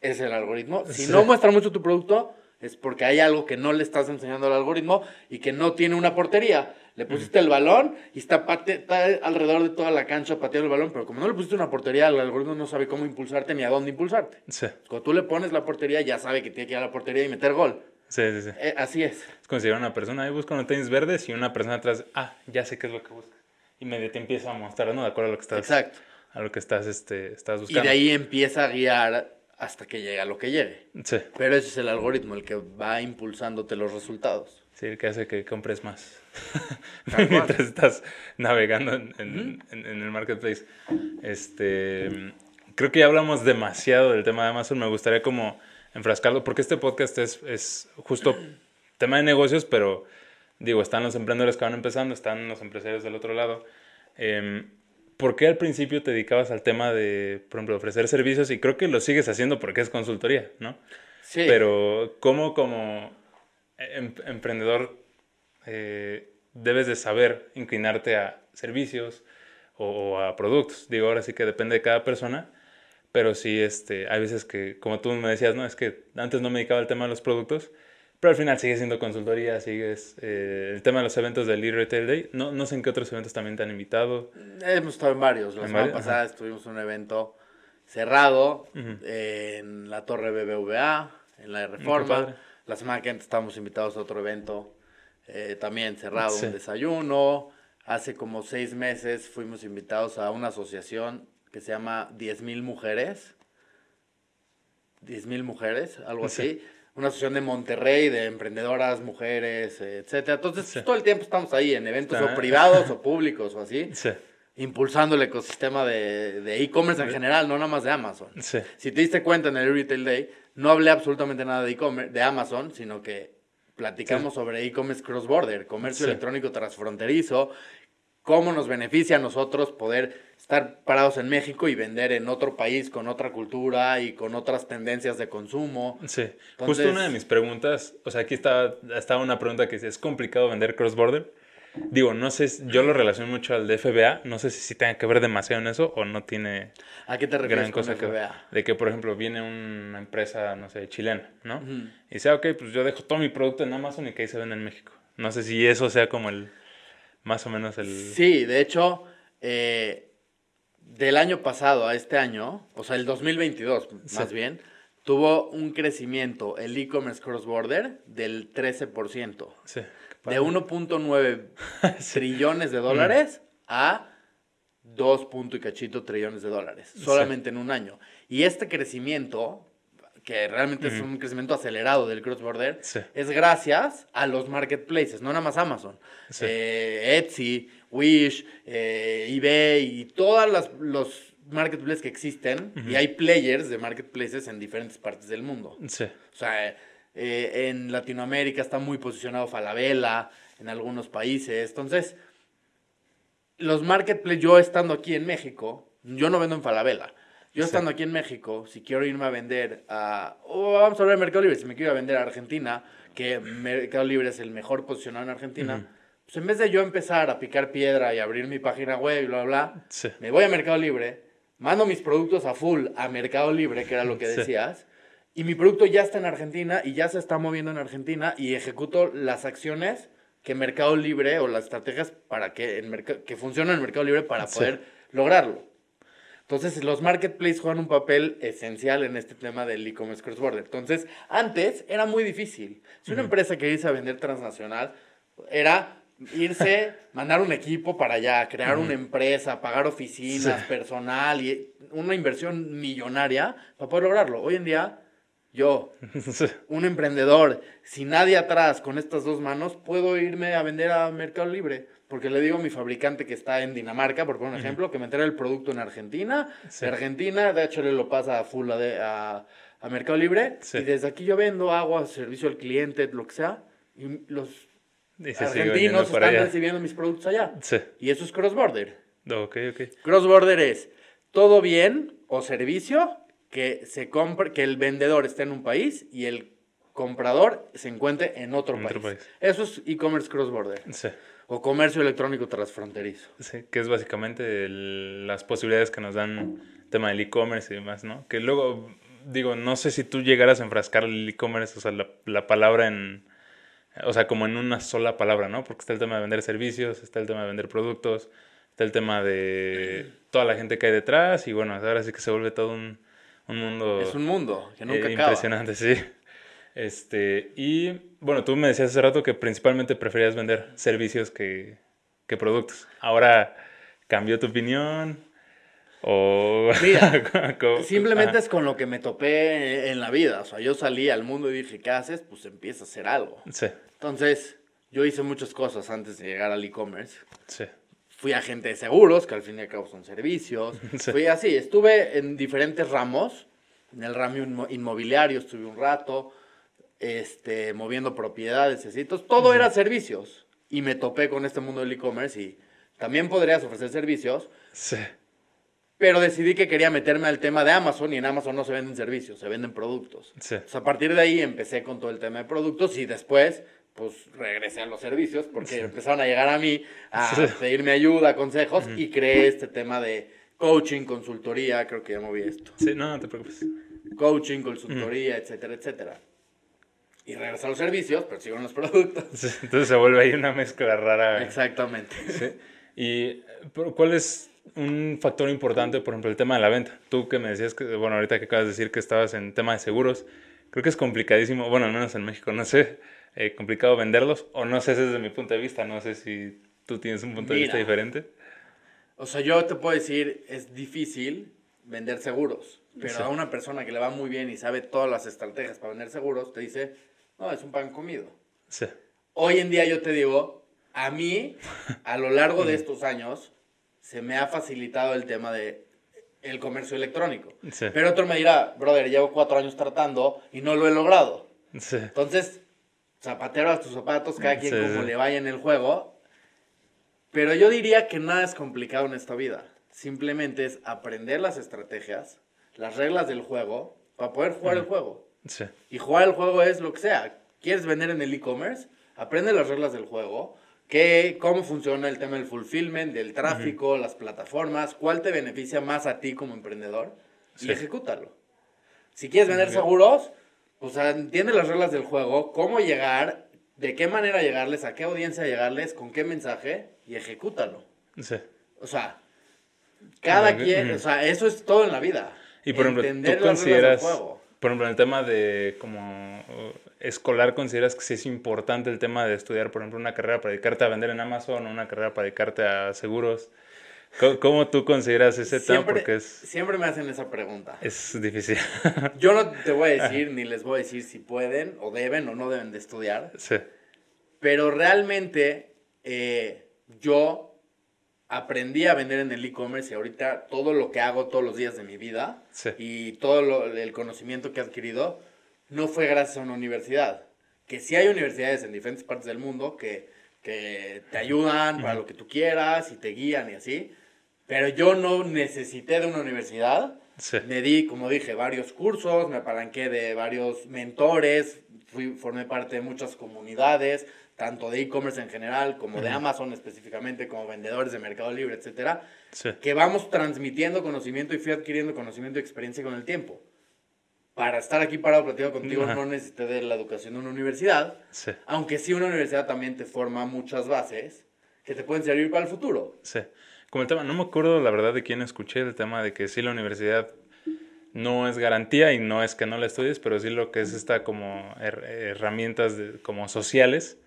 es el algoritmo. Si no muestra mucho tu producto, es porque hay algo que no le estás enseñando al algoritmo y que no tiene una portería. Le pusiste el balón y está, alrededor de toda la cancha pateando el balón, pero como no le pusiste una portería, el algoritmo no sabe cómo impulsarte ni a dónde impulsarte. Cuando tú le pones la portería, ya sabe que tiene que ir a la portería y meter gol. Sí, sí, sí. Eh, así es. Es como si una persona ahí busca unos tenis verdes y una persona atrás, ah, ya sé qué es lo que busca. Y medio te empieza a mostrar, ¿no? De acuerdo a lo que estás, Exacto. A lo que estás, este, estás buscando. Y de ahí empieza a guiar hasta que llega lo que llegue. Sí. Pero ese es el algoritmo, el que va impulsándote los resultados. Sí, el que hace que compres más. Mientras estás navegando en, el marketplace. Este, creo que ya hablamos demasiado del tema de Amazon. Me gustaría como enfrascarlo, porque este podcast es, es justo tema de negocios, pero digo, están los emprendedores que van empezando, están los empresarios del otro lado. Eh, ¿por qué al principio te dedicabas al tema de, por ejemplo, ofrecer servicios? Y creo que lo sigues haciendo porque es consultoría, ¿no? Sí. Pero ¿cómo como em, emprendedor eh, debes de saber inclinarte a servicios o, a productos? Digo, ahora sí que depende de cada persona, pero sí, este, hay veces que, como tú me decías, ¿no? Es que antes no me dedicaba al tema de los productos, pero al final sigue siendo consultoría, sigues eh, el tema de los eventos del Lead Retail Day. No, no sé en qué otros eventos también te han invitado. Hemos estado en varios. La semana pasada estuvimos en un evento cerrado en la Torre BBVA, en la Reforma. La semana que antes estábamos invitados a otro evento eh, también cerrado, un desayuno. Hace como seis meses fuimos invitados a una asociación que se llama 10.000 Mujeres. 10.000 Mujeres, algo así una asociación de Monterrey de emprendedoras, mujeres, etcétera. Entonces, todo el tiempo estamos ahí en eventos o privados o públicos o así. Impulsando el ecosistema de e-commerce en general, no nada más de Amazon. Si te diste cuenta en el Retail Day, no hablé absolutamente nada de e-commerce, de Amazon, sino que platicamos sobre e-commerce cross-border, comercio electrónico transfronterizo, cómo nos beneficia a nosotros poder estar parados en México y vender en otro país con otra cultura y con otras tendencias de consumo. Sí, justo una de mis preguntas, o sea, aquí está, estaba una pregunta que dice, ¿es complicado vender cross-border? Digo, no sé, yo lo relaciono mucho al DFBA, no sé si, si tenga que ver demasiado en eso o no tiene... ¿A qué te refieres con DFBA? de que, por ejemplo, viene una empresa, no sé, chilena, ¿no? Y dice, ok, pues yo dejo todo mi producto en Amazon y que ahí se vende en México. No sé si eso sea como el, más o menos el... Sí, de hecho, eh, del año pasado a este año, o sea, el 2022 más bien, tuvo un crecimiento el e-commerce cross-border del 13%. Sí, de 1.9 trillones de dólares a 2. y cachito trillones de dólares, solamente en un año. Y este crecimiento, que realmente es un crecimiento acelerado del cross-border, es gracias a los marketplaces, no nada más Amazon. Eh, Etsy, Wish, eh, eBay y todas los marketplaces que existen. Y hay players de marketplaces en diferentes partes del mundo. Sí. O sea, eh, en Latinoamérica está muy posicionado Falabella, en algunos países. Entonces, los marketplaces, yo estando aquí en México, yo no vendo en Falabella. Yo estando aquí en México, si quiero irme a vender a... o vamos a hablar de Mercado Libre, si me quiero ir a vender a Argentina, que Mercado Libre es el mejor posicionado en Argentina, pues en vez de yo empezar a picar piedra y abrir mi página web y bla, bla, bla, me voy a Mercado Libre, mando mis productos a full a Mercado Libre, que era lo que decías, y mi producto ya está en Argentina y ya se está moviendo en Argentina y ejecuto las acciones que Mercado Libre o las estrategias para que, en que funcionan en Mercado Libre para poder lograrlo. Entonces, los marketplaces juegan un papel esencial en este tema del e-commerce cross-border. Entonces, antes era muy difícil. Si una empresa quería irse a vender transnacional, era irse, mandar un equipo para allá, crear una empresa, pagar oficinas, personal y una inversión millonaria para poder lograrlo. Hoy en día, yo, un emprendedor, sin nadie atrás, con estas dos manos, puedo irme a vender a Mercado Libre. Porque le digo a mi fabricante que está en Dinamarca, por poner un ejemplo, que me entrega el producto en Argentina. De Argentina, de hecho, le lo pasa a full a, a, Mercado Libre. Y desde aquí yo vendo agua, servicio al cliente, lo que sea. Y los argentinos están recibiendo mis productos allá. Sí. Y eso es cross-border. Ok, ok. Cross-border es todo bien o servicio que, se compre, que el vendedor esté en un país y el comprador se encuentre en otro, país. Eso es e-commerce cross-border. Sí. O comercio electrónico transfronterizo. Sí, que es básicamente las posibilidades que nos dan el tema del e-commerce y demás, ¿no? Que luego, digo, no sé si tú llegaras a enfrascar el e-commerce, o sea, la, la palabra en o sea, como en una sola palabra, ¿no? Porque está el tema de vender servicios, está el tema de vender productos, está el tema de toda la gente que hay detrás y bueno, ahora sí que se vuelve todo un, un mundo... Es un mundo que nunca eh, Impresionante, sí. Este, y bueno, tú me decías hace rato que principalmente preferías vender servicios que, que productos. Ahora cambió tu opinión. O... Mira, simplemente es con lo que me topé en la vida. O sea, yo salí al mundo y dije, ¿qué haces? Pues empieza a hacer algo. Sí. Entonces, yo hice muchas cosas antes de llegar al e-commerce. Sí. Fui agente de seguros, que al fin y al cabo son servicios. Fui así, estuve en diferentes ramos. En el ramo inmobiliario estuve un rato, este, moviendo propiedades, y todo era servicios. Y me topé con este mundo del e-commerce y también podrías ofrecer servicios. Sí. Pero decidí que quería meterme al tema de Amazon y en Amazon no se venden servicios, se venden productos. Sí. a partir de ahí empecé con todo el tema de productos y después pues regresé a los servicios porque empezaron a llegar a mí a pedirme ayuda, consejos y creé este tema de coaching, consultoría, creo que ya moví esto. Sí, no, no te preocupes. Coaching, consultoría, etcétera, etcétera. Y regresé a los servicios, pero sigo en los productos. entonces se vuelve ahí una mezcla rara. Exactamente. Sí. ¿Y cuál es un factor importante, por ejemplo, el tema de la venta? Tú que me decías que, bueno, ahorita que acabas de decir que estabas en tema de seguros, creo que es complicadísimo, bueno, al menos en México, no sé, eh, complicado venderlos, o no sé desde mi punto de vista, no sé si tú tienes un punto de vista diferente. O sea, yo te puedo decir, es difícil vender seguros, pero a una persona que le va muy bien y sabe todas las estrategias para vender seguros, te dice, no, es un pan comido. Sí. Hoy en día yo te digo, a mí, a lo largo de estos años, se me ha facilitado el tema de el comercio electrónico. Sí. Pero otro me dirá, brother, llevo cuatro años tratando y no lo he logrado. Sí. Entonces, zapatero a tus zapatos, cada quien como le vaya en el juego. Pero yo diría que nada es complicado en esta vida. Simplemente es aprender las estrategias, las reglas del juego, para poder jugar el juego. Sí. Y jugar el juego es lo que sea. ¿Quieres vender en el e-commerce? Aprende las reglas del juego. ¿Qué, ¿Cómo funciona el tema del fulfillment, del tráfico, las plataformas? ¿Cuál te beneficia más a ti como emprendedor? Y ejecútalo. Si quieres vender seguros, o sea, entiende las reglas del juego, cómo llegar, de qué manera llegarles, a qué audiencia llegarles, con qué mensaje y ejecútalo. Sí. O sea, cada quien, o sea, eso es todo en la vida. Y por ejemplo, tú consideras, por ejemplo, en el tema de como escolar, ¿consideras que sí es importante el tema de estudiar, por ejemplo, una carrera para dedicarte a vender en Amazon o una carrera para dedicarte a seguros? ¿Cómo, tú consideras ese tema? Porque es, siempre me hacen esa pregunta. Es difícil. Yo no te voy a decir, ni les voy a decir si pueden o deben o no deben de estudiar. Sí. Pero realmente eh, yo aprendí a vender en el e-commerce y ahorita todo lo que hago todos los días de mi vida y todo el conocimiento que he adquirido no fue gracias a una universidad. Que sí hay universidades en diferentes partes del mundo que, que te ayudan para lo que tú quieras y te guían y así pero yo no necesité de una universidad Me di, como dije, varios cursos, me apalanqué de varios mentores, fui, formé parte de muchas comunidades, tanto de e-commerce en general, como de Amazon específicamente, como vendedores de Mercado Libre, etcétera, que vamos transmitiendo conocimiento y fui adquiriendo conocimiento y experiencia con el tiempo. Para estar aquí parado platicando contigo no necesité de la educación de una universidad, aunque sí una universidad también te forma muchas bases que te pueden servir para el futuro. Sí. Como el tema, no me acuerdo la verdad de quién escuché el tema de que sí la universidad no es garantía y no es que no la estudies, pero sí lo que es esta como herramientas como sociales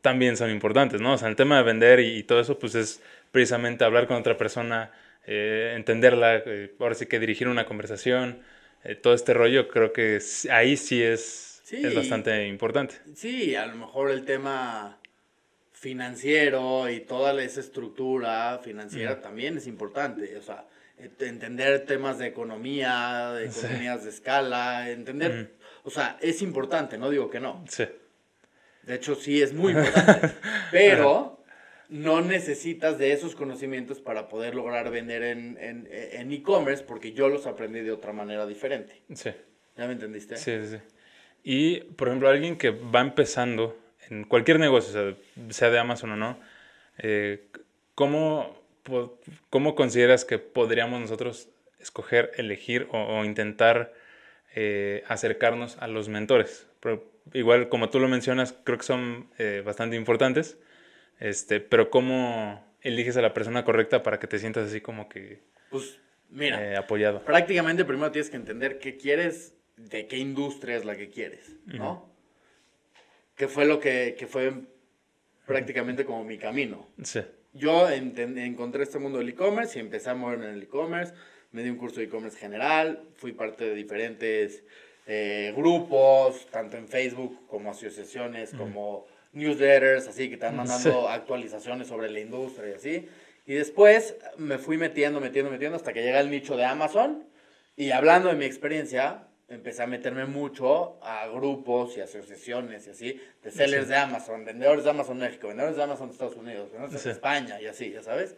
también son importantes, ¿no? O sea, el tema de vender y, todo eso, pues es precisamente hablar con otra persona, eh, entenderla, eh, ahora sí que dirigir una conversación, eh, todo este rollo, creo que ahí sí es, es bastante importante. Sí, a lo mejor el tema financiero y toda esa estructura financiera también es importante, o sea, entender temas de economía, de economías de escala, entender, o sea, es importante, no digo que no. Sí. De hecho, sí es muy importante. pero no necesitas de esos conocimientos para poder lograr vender en e-commerce porque yo los aprendí de otra manera diferente. Sí. ¿Ya me entendiste? Sí, sí, sí. Y, por ejemplo, alguien que va empezando en cualquier negocio, sea, de Amazon o no, eh, ¿cómo, ¿cómo, consideras que podríamos nosotros escoger, elegir o, intentar eh, acercarnos a los mentores? igual como tú lo mencionas, creo que son eh, bastante importantes, este, pero ¿cómo eliges a la persona correcta para que te sientas así como que pues, mira, eh, apoyado? Prácticamente primero tienes que entender qué quieres, de qué industria es la que quieres, ¿no? ¿Qué fue lo que, que, fue prácticamente como mi camino? Sí. Yo encontré este mundo del e-commerce y empecé a moverme en el e-commerce, me di un curso de e-commerce general, fui parte de diferentes eh, grupos, tanto en Facebook como asociaciones, como newsletters, así que están mandando actualizaciones sobre la industria y así. Y después me fui metiendo, metiendo, metiendo hasta que llega el nicho de Amazon. Y hablando de mi experiencia, empecé a meterme mucho a grupos y asociaciones y así, de sellers de Amazon, vendedores de Amazon México, vendedores de Amazon Estados Unidos, vendedores de España y así, ya sabes.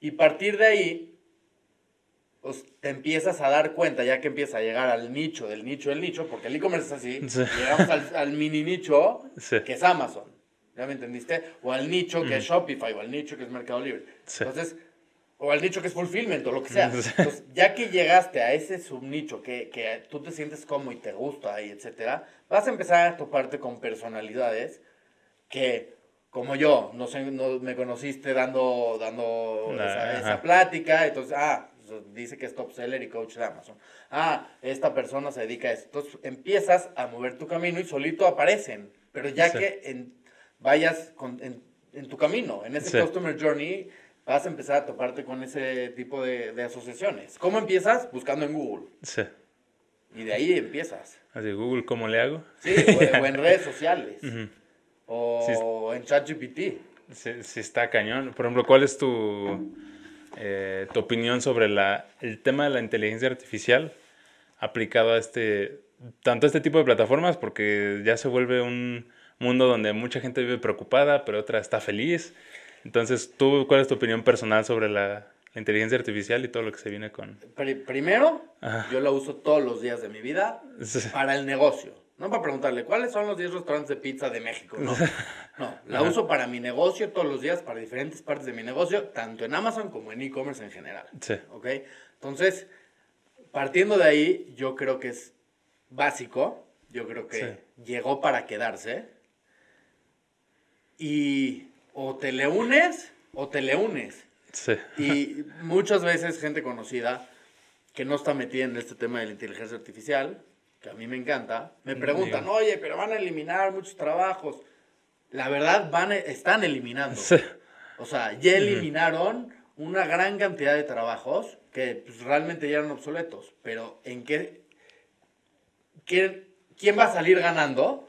Y partir de ahí pues te empiezas a dar cuenta, ya que empieza a llegar al nicho, del nicho del nicho, porque el e-commerce es así, llegamos al, mini nicho, que es Amazon, ¿ya me entendiste? O al nicho que es Shopify, o al nicho que es Mercado Libre. Entonces, o al nicho que es Fulfillment, o lo que sea. Entonces, ya que llegaste a ese subnicho, que, que tú te sientes cómodo y te gusta, y etcétera, vas a empezar a toparte con personalidades que como yo, no sé, no, me conociste dando, dando esa, esa, plática, entonces, ah, dice que es top seller y coach de Amazon. Ah, esta persona se dedica a esto. Entonces empiezas a mover tu camino y solito aparecen. Pero ya que vayas en, tu camino, en ese customer journey, vas a empezar a toparte con ese tipo de, asociaciones. ¿Cómo empiezas? Buscando en Google. Sí. Y de ahí empiezas. Así, Google, ¿cómo le hago? Sí, o, en redes sociales. O en ChatGPT. Sí, sí, está cañón. Por ejemplo, ¿cuál es tu eh, tu opinión sobre la, el tema de la inteligencia artificial aplicado a este, tanto a este tipo de plataformas, porque ya se vuelve un mundo donde mucha gente vive preocupada, pero otra está feliz. Entonces, ¿tú cuál es tu opinión personal sobre la, inteligencia artificial y todo lo que se viene con... Primero, yo la uso todos los días de mi vida para el negocio. No para preguntarle, ¿cuáles son los 10 restaurantes de pizza de México? No, no la uso para mi negocio todos los días, para diferentes partes de mi negocio, tanto en Amazon como en e-commerce en general. Sí. ¿Ok? Entonces, partiendo de ahí, yo creo que es básico, yo creo que llegó para quedarse. Y o te le unes o te le unes. Sí. Y muchas veces gente conocida que no está metida en este tema de la inteligencia artificial, que a mí me encanta, me preguntan, oye, pero van a eliminar muchos trabajos. La verdad, van, están eliminando. O sea, ya eliminaron una gran cantidad de trabajos que pues, realmente ya eran obsoletos. Pero ¿en qué, ¿Quién va a salir ganando?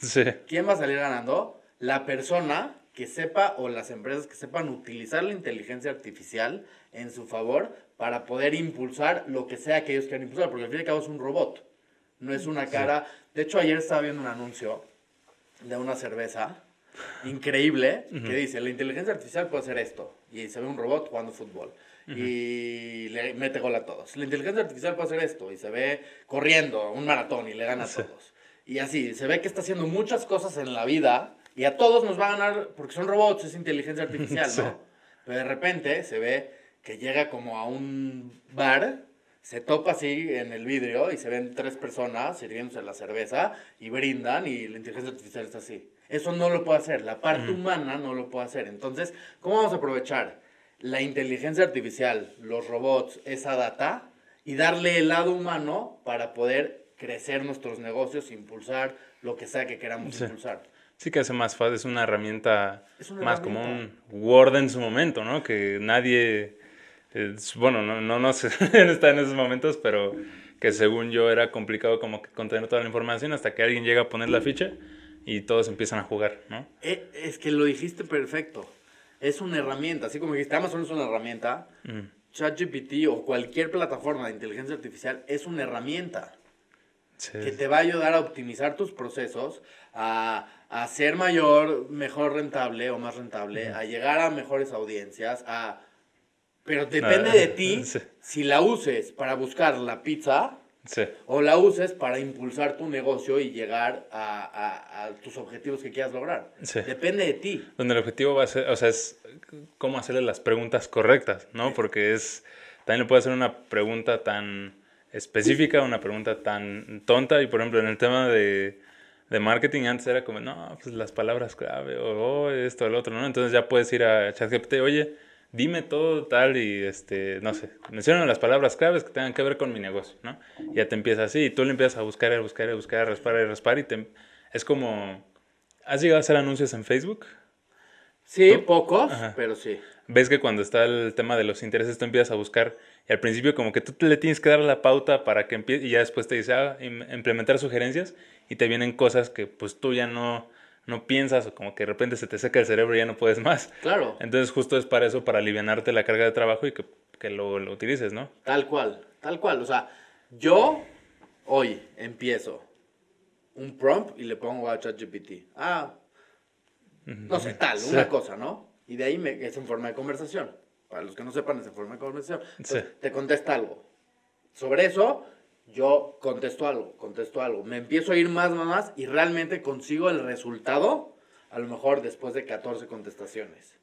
Sí. ¿Quién va a salir ganando? La persona que sepa o las empresas que sepan utilizar la inteligencia artificial en su favor para poder impulsar lo que sea que ellos quieran impulsar, porque al fin y al cabo es un robot no es una cara. De hecho, ayer estaba viendo un anuncio de una cerveza increíble que dice, la inteligencia artificial puede hacer esto. Y se ve un robot jugando fútbol. y le mete gol a todos. La inteligencia artificial puede hacer esto y se ve corriendo un maratón y le gana a todos. Y así, se ve que está haciendo muchas cosas en la vida y a todos nos va a ganar porque son robots, es inteligencia artificial, ¿no? Pero de repente se ve que llega como a un bar, se topa así en el vidrio y se ven tres personas sirviéndose la cerveza y brindan y la inteligencia artificial está así. Eso no lo puede hacer, la parte humana no lo puede hacer. Entonces, ¿cómo vamos a aprovechar la inteligencia artificial, los robots, esa data y darle el lado humano para poder crecer nuestros negocios, impulsar lo que sea que queramos impulsar? Sí que hace más fácil, es una herramienta más como un Word en su momento, ¿no? Que nadie, bueno, no, no, no sé, está en esos momentos, pero que según yo era complicado como que contener toda la información hasta que alguien llega a poner la ficha y todos empiezan a jugar, ¿no? Eh, es que lo dijiste perfecto. Es una herramienta, así como dijiste, Amazon es una herramienta. ChatGPT o cualquier plataforma de inteligencia artificial es una herramienta que te va a ayudar a optimizar tus procesos, a, a ser mayor, mejor rentable o más rentable, a llegar a mejores audiencias, a... Pero depende de ti si la uses para buscar la pizza o la uses para impulsar tu negocio y llegar a, tus objetivos que quieras lograr. Depende de ti. Donde el objetivo va a ser, o sea, es cómo hacerle las preguntas correctas, ¿no? Porque es, también le puede hacer una pregunta tan específica, una pregunta tan tonta. Y por ejemplo, en el tema de, de marketing antes era como, no, pues las palabras clave o oh, esto, el otro, ¿no? Entonces ya puedes ir a ChatGPT, oye, dime todo tal y, este, no sé, menciona las palabras claves que tengan que ver con mi negocio, ¿no? ya te empieza así y tú le empiezas a buscar y a buscar y a buscar, a raspar y a raspar y te, es como, ¿has llegado a hacer anuncios en Facebook? Sí, pocos, pero sí. Ves que cuando está el tema de los intereses tú empiezas a buscar y al principio como que tú le tienes que dar la pauta para que empiece y ya después te dice, ah, implementar sugerencias y te vienen cosas que pues tú ya no no piensas o como que de repente se te seca el cerebro y ya no puedes más. Claro. Entonces justo es para eso, para alivianarte la carga de trabajo y que, que lo, lo, utilices, ¿no? Tal cual, tal cual. O sea, yo hoy empiezo un prompt y le pongo a ChatGPT. Ah, no sé, tal, una cosa, ¿no? Y de ahí me, es en forma de conversación. Para los que no sepan, es en forma de conversación. Te contesta algo. Sobre eso, yo contesto algo, contesto algo, me empiezo a ir más, más, más y realmente consigo el resultado, a lo mejor después de 14 contestaciones.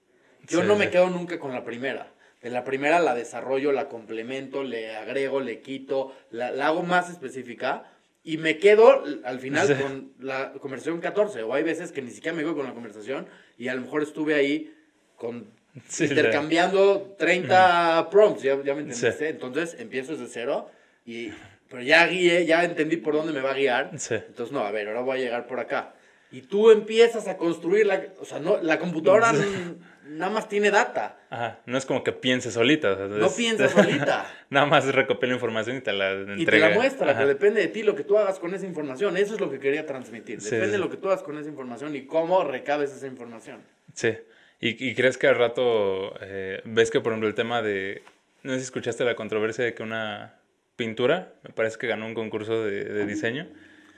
Yo no me quedo nunca con la primera. De la primera la desarrollo, la complemento, le agrego, le quito, la, hago más específica y me quedo al final con la conversación 14. O hay veces que ni siquiera me quedo con la conversación y a lo mejor estuve ahí con intercambiando 30 prompts, ya, ya me entendiste. Entonces empiezo desde cero y pero ya guié, ya entendí por dónde me va a guiar. Entonces, no, a ver, ahora voy a llegar por acá. Y tú empiezas a construir la, o sea, no, la computadora nada más tiene data. Ajá, no es como que piense solita. no piensa solita. nada más recopila información y te la entrega. Y te la muestra, pero depende de ti lo que tú hagas con esa información. Eso es lo que quería transmitir. Depende de lo que tú hagas con esa información y cómo recabes esa información. Sí. ¿Y, y crees que al rato eh, ves que, por ejemplo, el tema de... No sé si escuchaste la controversia de que una pintura, me parece que ganó un concurso de, diseño,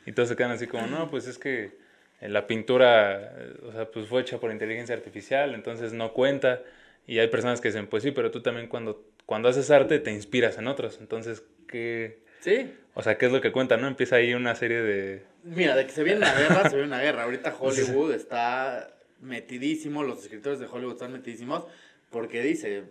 y todos se quedan así como, no, pues es que eh, la pintura, eh, o sea, pues fue hecha por inteligencia artificial, entonces no cuenta, y hay personas que dicen, pues sí, pero tú también cuando, cuando haces arte te inspiras en otros, entonces, ¿qué? Sí. O sea, ¿qué es lo que cuenta, no? Empieza ahí una serie de... Mira, de que se viene una guerra, se viene una guerra. Ahorita Hollywood está metidísimo, los escritores de Hollywood están metidísimos, porque dice,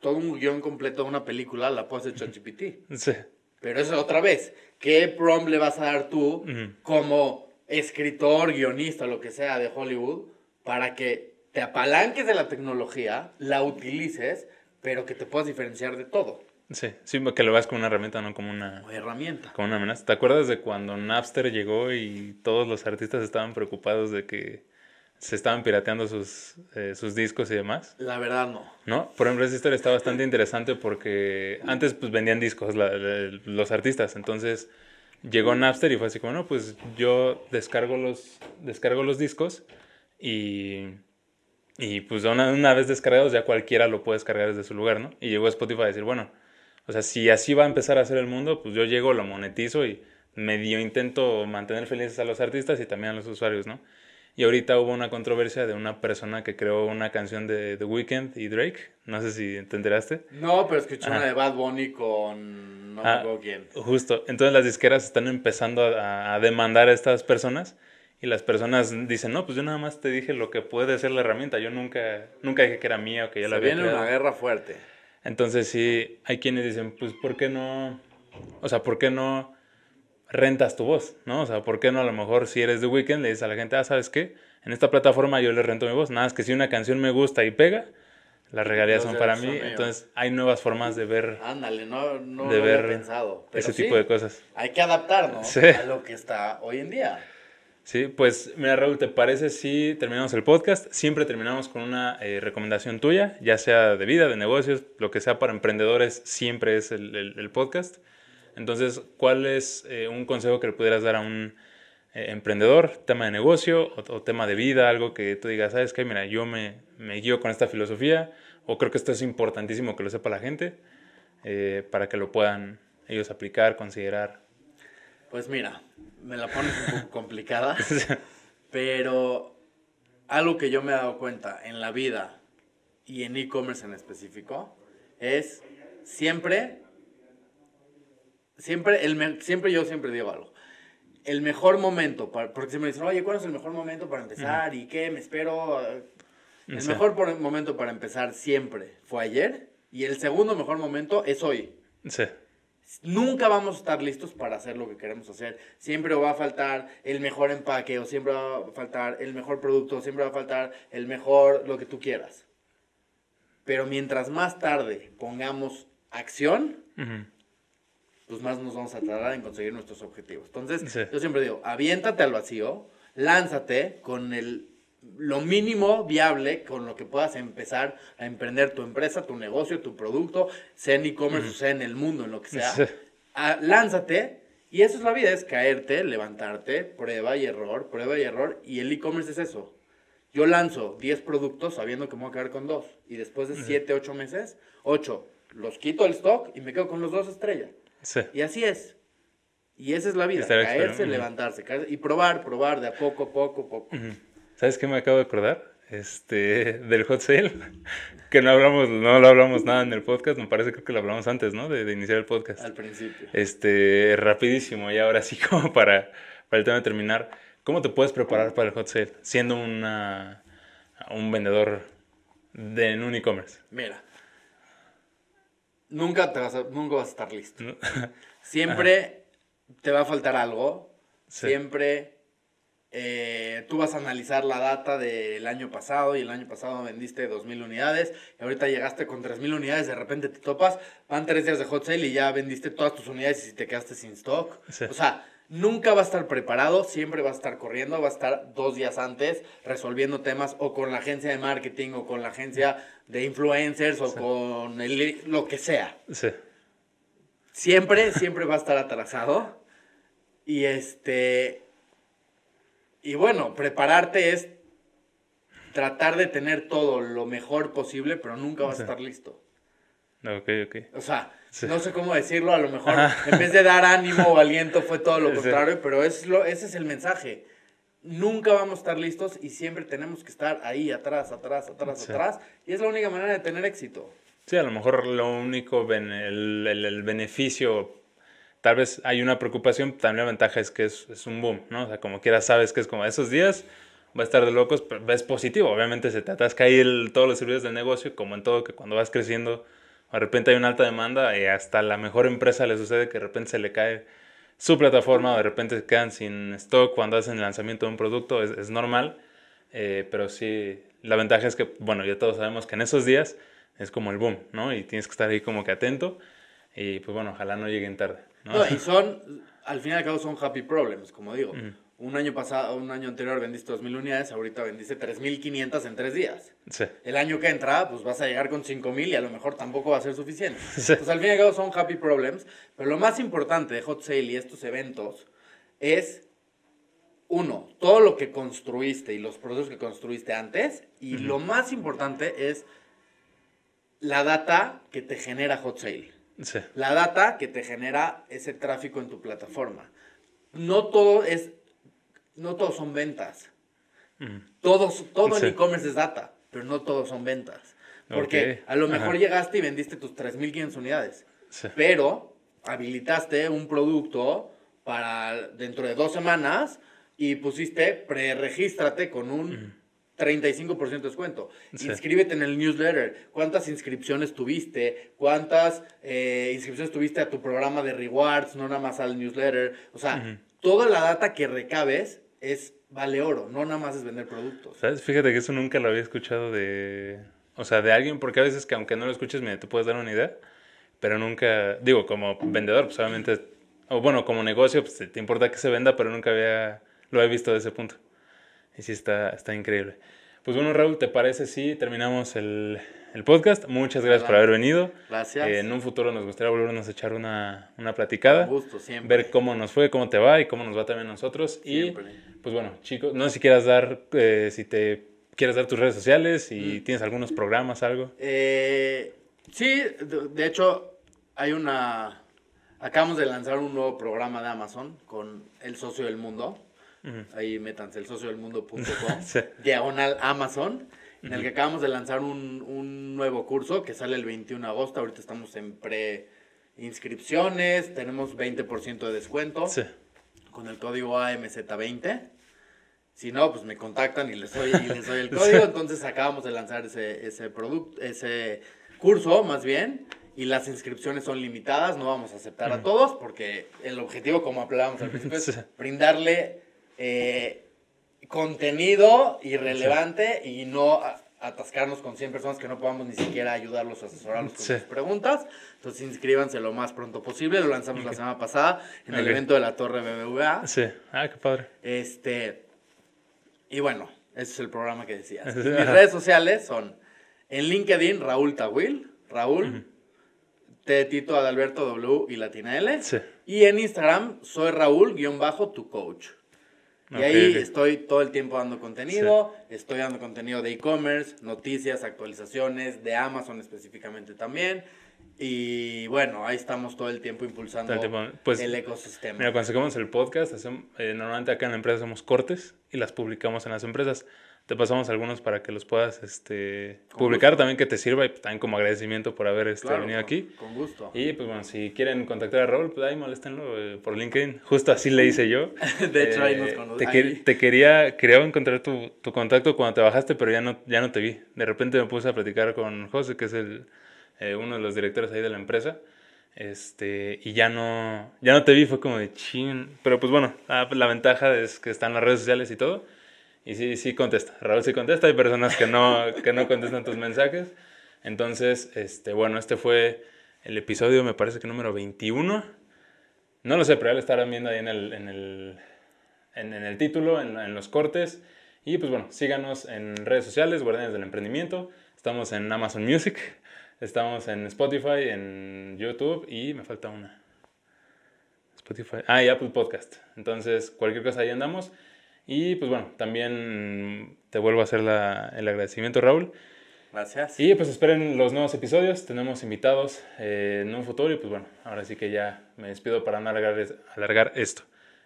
todo un guion completo de una película la puede hacer ChatGPT. Sí. Pero eso otra vez, ¿qué prompt le vas a dar tú como escritor, guionista, lo que sea de Hollywood, para que te apalanques de la tecnología, la utilices, pero que te puedas diferenciar de todo? Sí, sí, que lo veas como una herramienta, no como una... herramienta. Como una amenaza. ¿Te acuerdas de cuando Napster llegó y todos los artistas estaban preocupados de que se estaban pirateando sus, eh, sus discos y demás. La verdad no. ¿No? Por ejemplo, esa historia está bastante interesante porque antes pues vendían discos los artistas, entonces llegó Napster y fue así como, no, pues yo descargo los, descargo los discos y, y pues una, una vez descargados ya cualquiera lo puede descargar desde su lugar, ¿no? Y llegó Spotify a decir, bueno, o sea, si así va a empezar a ser el mundo, pues yo llego, lo monetizo y medio intento mantener felices a los artistas y también a los usuarios, ¿no? Y ahorita hubo una controversia de una persona que creó una canción de The Weeknd y Drake. No sé si te enteraste. No, pero escuché una de Bad Bunny con no ah, quién. Justo. Entonces las disqueras están empezando a, demandar a estas personas. Y las personas dicen, no, pues yo nada más te dije lo que puede ser la herramienta. Yo nunca, nunca dije que era mía o que ya la había viene una guerra fuerte. Entonces sí, hay quienes dicen, pues ¿por qué no? O sea, ¿por qué no rentas tu voz? ¿No? O sea, ¿por qué no a lo mejor si eres de Weekend le dices a la gente, ah, ¿sabes qué? En esta plataforma yo le rento mi voz. Nada más que si una canción me gusta y pega, las regalías son para mí. Entonces hay nuevas formas de ver. Ándale, no, no lo había pensado. ese tipo de cosas. Hay que adaptarnos a lo que está hoy en día. Sí, pues mira Raúl, ¿te parece si terminamos el podcast? Siempre terminamos con una eh, recomendación tuya, ya sea de vida, de negocios, lo que sea para emprendedores, siempre es el, podcast. Entonces, ¿cuál es eh, un consejo que le pudieras dar a un eh, emprendedor, tema de negocio o, tema de vida, algo que tú digas, sabes qué, mira, yo me, me, guío con esta filosofía o creo que esto es importantísimo que lo sepa la gente para que lo puedan ellos aplicar, considerar? Pues mira, me la pones un poco complicada, pero algo que yo me he dado cuenta en la vida y en e-commerce en específico es siempre, siempre, el siempre yo siempre digo algo. El mejor momento, para, porque si me dicen, oye, ¿cuál es el mejor momento para empezar? ¿Y qué? ¿Me espero? El mejor momento para empezar siempre fue ayer y el segundo mejor momento es hoy. Sí. Nunca vamos a estar listos para hacer lo que queremos hacer. Siempre va a faltar el mejor empaque o siempre va a faltar el mejor producto, siempre va a faltar el mejor lo que tú quieras. Pero mientras más tarde pongamos acción, pues más nos vamos a tardar en conseguir nuestros objetivos. Entonces, yo siempre digo, aviéntate al vacío, lánzate con el lo mínimo viable con lo que puedas empezar a emprender tu empresa, tu negocio, tu producto, sea en e-commerce o sea en el mundo, en lo que sea. lánzate y eso es la vida, es caerte, levantarte, prueba y error, prueba y error. Y el e-commerce es eso. Yo lanzo 10 productos sabiendo que me voy a quedar con dos. Y después de 7, 8 meses, 8, los quito el stock y me quedo con los dos estrellas. Y así es. Y esa es la vida, caerse, levantarse, y probar, probar de a poco, poco, poco. ¿Sabes qué me acabo de acordar? Este, del hot sale, que no hablamos, no lo hablamos nada en el podcast, me parece creo que lo hablamos antes, ¿no? De, iniciar el podcast. Al principio. Este, rapidísimo, y ahora sí como para, para el tema de terminar, ¿cómo te puedes preparar para el hot sale siendo una, un vendedor de, en un e-commerce? Mira, nunca, te vas a, nunca vas a estar listo. Siempre te va a faltar algo, siempre eh, tú vas a analizar la data del año pasado y el año pasado vendiste 2.000 unidades y ahorita llegaste con 3.000 unidades, de repente te topas, van tres días de hot sale y ya vendiste todas tus unidades y te quedaste sin stock. O sea, nunca va a estar preparado, siempre va a estar corriendo, va a estar dos días antes resolviendo temas o con la agencia de marketing o con la agencia de influencers o con el, lo que sea. Siempre, siempre va a estar atrasado. Y este, y bueno, prepararte es tratar de tener todo lo mejor posible, pero nunca vas a estar listo. Ok, ok. O sea, no sé cómo decirlo, a lo mejor en vez de dar ánimo o aliento fue todo lo contrario, pero es lo, ese es el mensaje. Nunca vamos a estar listos y siempre tenemos que estar ahí, atrás, atrás, atrás, atrás. Y es la única manera de tener éxito. Sí, a lo mejor lo único, el, el, el beneficio tal vez hay una preocupación, también la ventaja es que es, es, un boom, ¿no? O sea, como quieras sabes que es como esos días, va a estar de locos, pero es positivo. Obviamente se te atasca ahí el, todos los servicios del negocio, como en todo, que cuando vas creciendo, de repente hay una alta demanda y hasta la mejor empresa le sucede que de repente se le cae su plataforma o de repente se quedan sin stock cuando hacen el lanzamiento de un producto, es, es normal. Eh, pero sí, la ventaja es que, bueno, ya todos sabemos que en esos días es como el boom, ¿no? Y tienes que estar ahí como que atento. Y pues bueno, ojalá no lleguen tarde. ¿no? y son, al fin y al cabo son happy problems, como digo. Un año pasado, un año anterior vendiste 2.000 unidades, ahorita vendiste 3.500 en tres días. Sí. El año que entra, pues vas a llegar con 5.000 y a lo mejor tampoco va a ser suficiente. Sí. Pues al fin y al cabo son happy problems, pero lo más importante de Hot Sale y estos eventos es, uno, todo lo que construiste y los productos que construiste antes, y lo más importante es la data que te genera Hot Sale. La data que te genera ese tráfico en tu plataforma. No todo es, no todo son ventas. Todos, todo en e-commerce es data, pero no todos son ventas. Porque a lo mejor llegaste y vendiste tus 3.500 unidades, pero habilitaste un producto para dentro de dos semanas y pusiste pre-regístrate con un 35% de descuento. Inscríbete en el newsletter. ¿Cuántas inscripciones tuviste? ¿Cuántas eh, inscripciones tuviste a tu programa de rewards? No nada más al newsletter. O sea, toda la data que recabes es vale oro, no nada más es vender productos. ¿Sabes? Fíjate que eso nunca lo había escuchado de, o sea, de alguien, porque a veces que aunque no lo escuches, me te puedes dar una idea, pero nunca, digo, como vendedor, pues obviamente, o bueno, como negocio, pues te importa que se venda, pero nunca había, lo he visto de ese punto. Y sí está, está increíble. Pues bueno, Raúl, ¿te parece si terminamos el, el podcast. Muchas gracias por haber venido. Gracias. Eh, en un futuro nos gustaría volvernos a echar una, una platicada. gusto, siempre. Ver cómo nos fue, cómo te va y cómo nos va también a nosotros. Siempre. Y pues bueno, chicos, no sé si quieras dar, eh, si te quieres dar tus redes sociales y mm. tienes algunos programas, algo. Eh, sí, de, hecho, hay una... Acabamos de lanzar un nuevo programa de Amazon con El Socio del Mundo. Ahí métanse, el socio del mundo.com, diagonal Amazon en el que acabamos de lanzar un, un, nuevo curso que sale el 21 de agosto. Ahorita estamos en pre-inscripciones, tenemos 20% de descuento con el código AMZ20. Si no, pues me contactan y les doy, y les doy el código. Entonces acabamos de lanzar ese, ese producto, ese curso más bien. Y las inscripciones son limitadas, no vamos a aceptar a todos porque el objetivo, como hablábamos al principio, es brindarle eh, contenido irrelevante y no atascarnos con 100 personas que no podamos ni siquiera ayudarlos a asesorarlos con sus preguntas. Entonces inscríbanse lo más pronto posible. Lo lanzamos la semana pasada en el evento de la Torre BBVA. Sí, ah, qué padre. Este, y bueno, ese es el programa que decías. Mis redes sociales son en LinkedIn Raúl Tawil, Raúl, T Tito Adalberto W y Latina L. Y en Instagram soy Raúl-tu coach. Y ahí estoy todo el tiempo dando contenido, estoy dando contenido de e-commerce, noticias, actualizaciones, de Amazon específicamente también. Y bueno, ahí estamos todo el tiempo impulsando el, pues, ecosistema. Mira, cuando sacamos el podcast, eh, normalmente acá en la empresa hacemos cortes y las publicamos en las empresas te pasamos algunos para que los puedas este, publicar también que te sirva y también como agradecimiento por haber este, venido aquí. Con gusto. Y pues bueno, si quieren contactar a Raúl, pues ahí moléstenlo eh, por LinkedIn. Justo así le hice yo. de hecho, ahí nos eh, conocemos. Te, te, quería, quería encontrar tu, tu, contacto cuando te bajaste, pero ya no, ya no te vi. De repente me puse a platicar con José, que es el, eh, uno de los directores ahí de la empresa. Este, y ya no, ya no te vi, fue como de chin. Pero pues bueno, la, la ventaja es que están las redes sociales y todo. Y sí, sí contesta. Raúl sí contesta. Hay personas que no, que no contestan tus mensajes. Entonces, este, bueno, este fue el episodio, me parece que número 21. No lo sé, pero ya lo estarán viendo ahí en el, en el, en, el título, en, en, los cortes. Y pues bueno, síganos en redes sociales, Guardianes del Emprendimiento. Estamos en Amazon Music, estamos en Spotify, en YouTube y me falta una. Spotify. Ah, y Apple Podcast. Entonces, cualquier cosa ahí andamos. Y pues bueno, también te vuelvo a hacer la, el agradecimiento, Raúl. Gracias. Y pues esperen los nuevos episodios. Tenemos invitados eh, en un futuro. Y pues bueno, ahora sí que ya me despido para no alargar, alargar esto.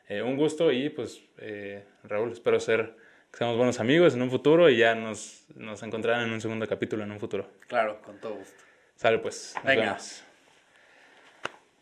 Eh, un gusto y pues eh, Raúl, espero ser que seamos buenos amigos en un futuro y ya nos, nos encontrarán en un segundo capítulo en un futuro. Claro, con todo gusto. Sale pues. Nos Venga. Vemos.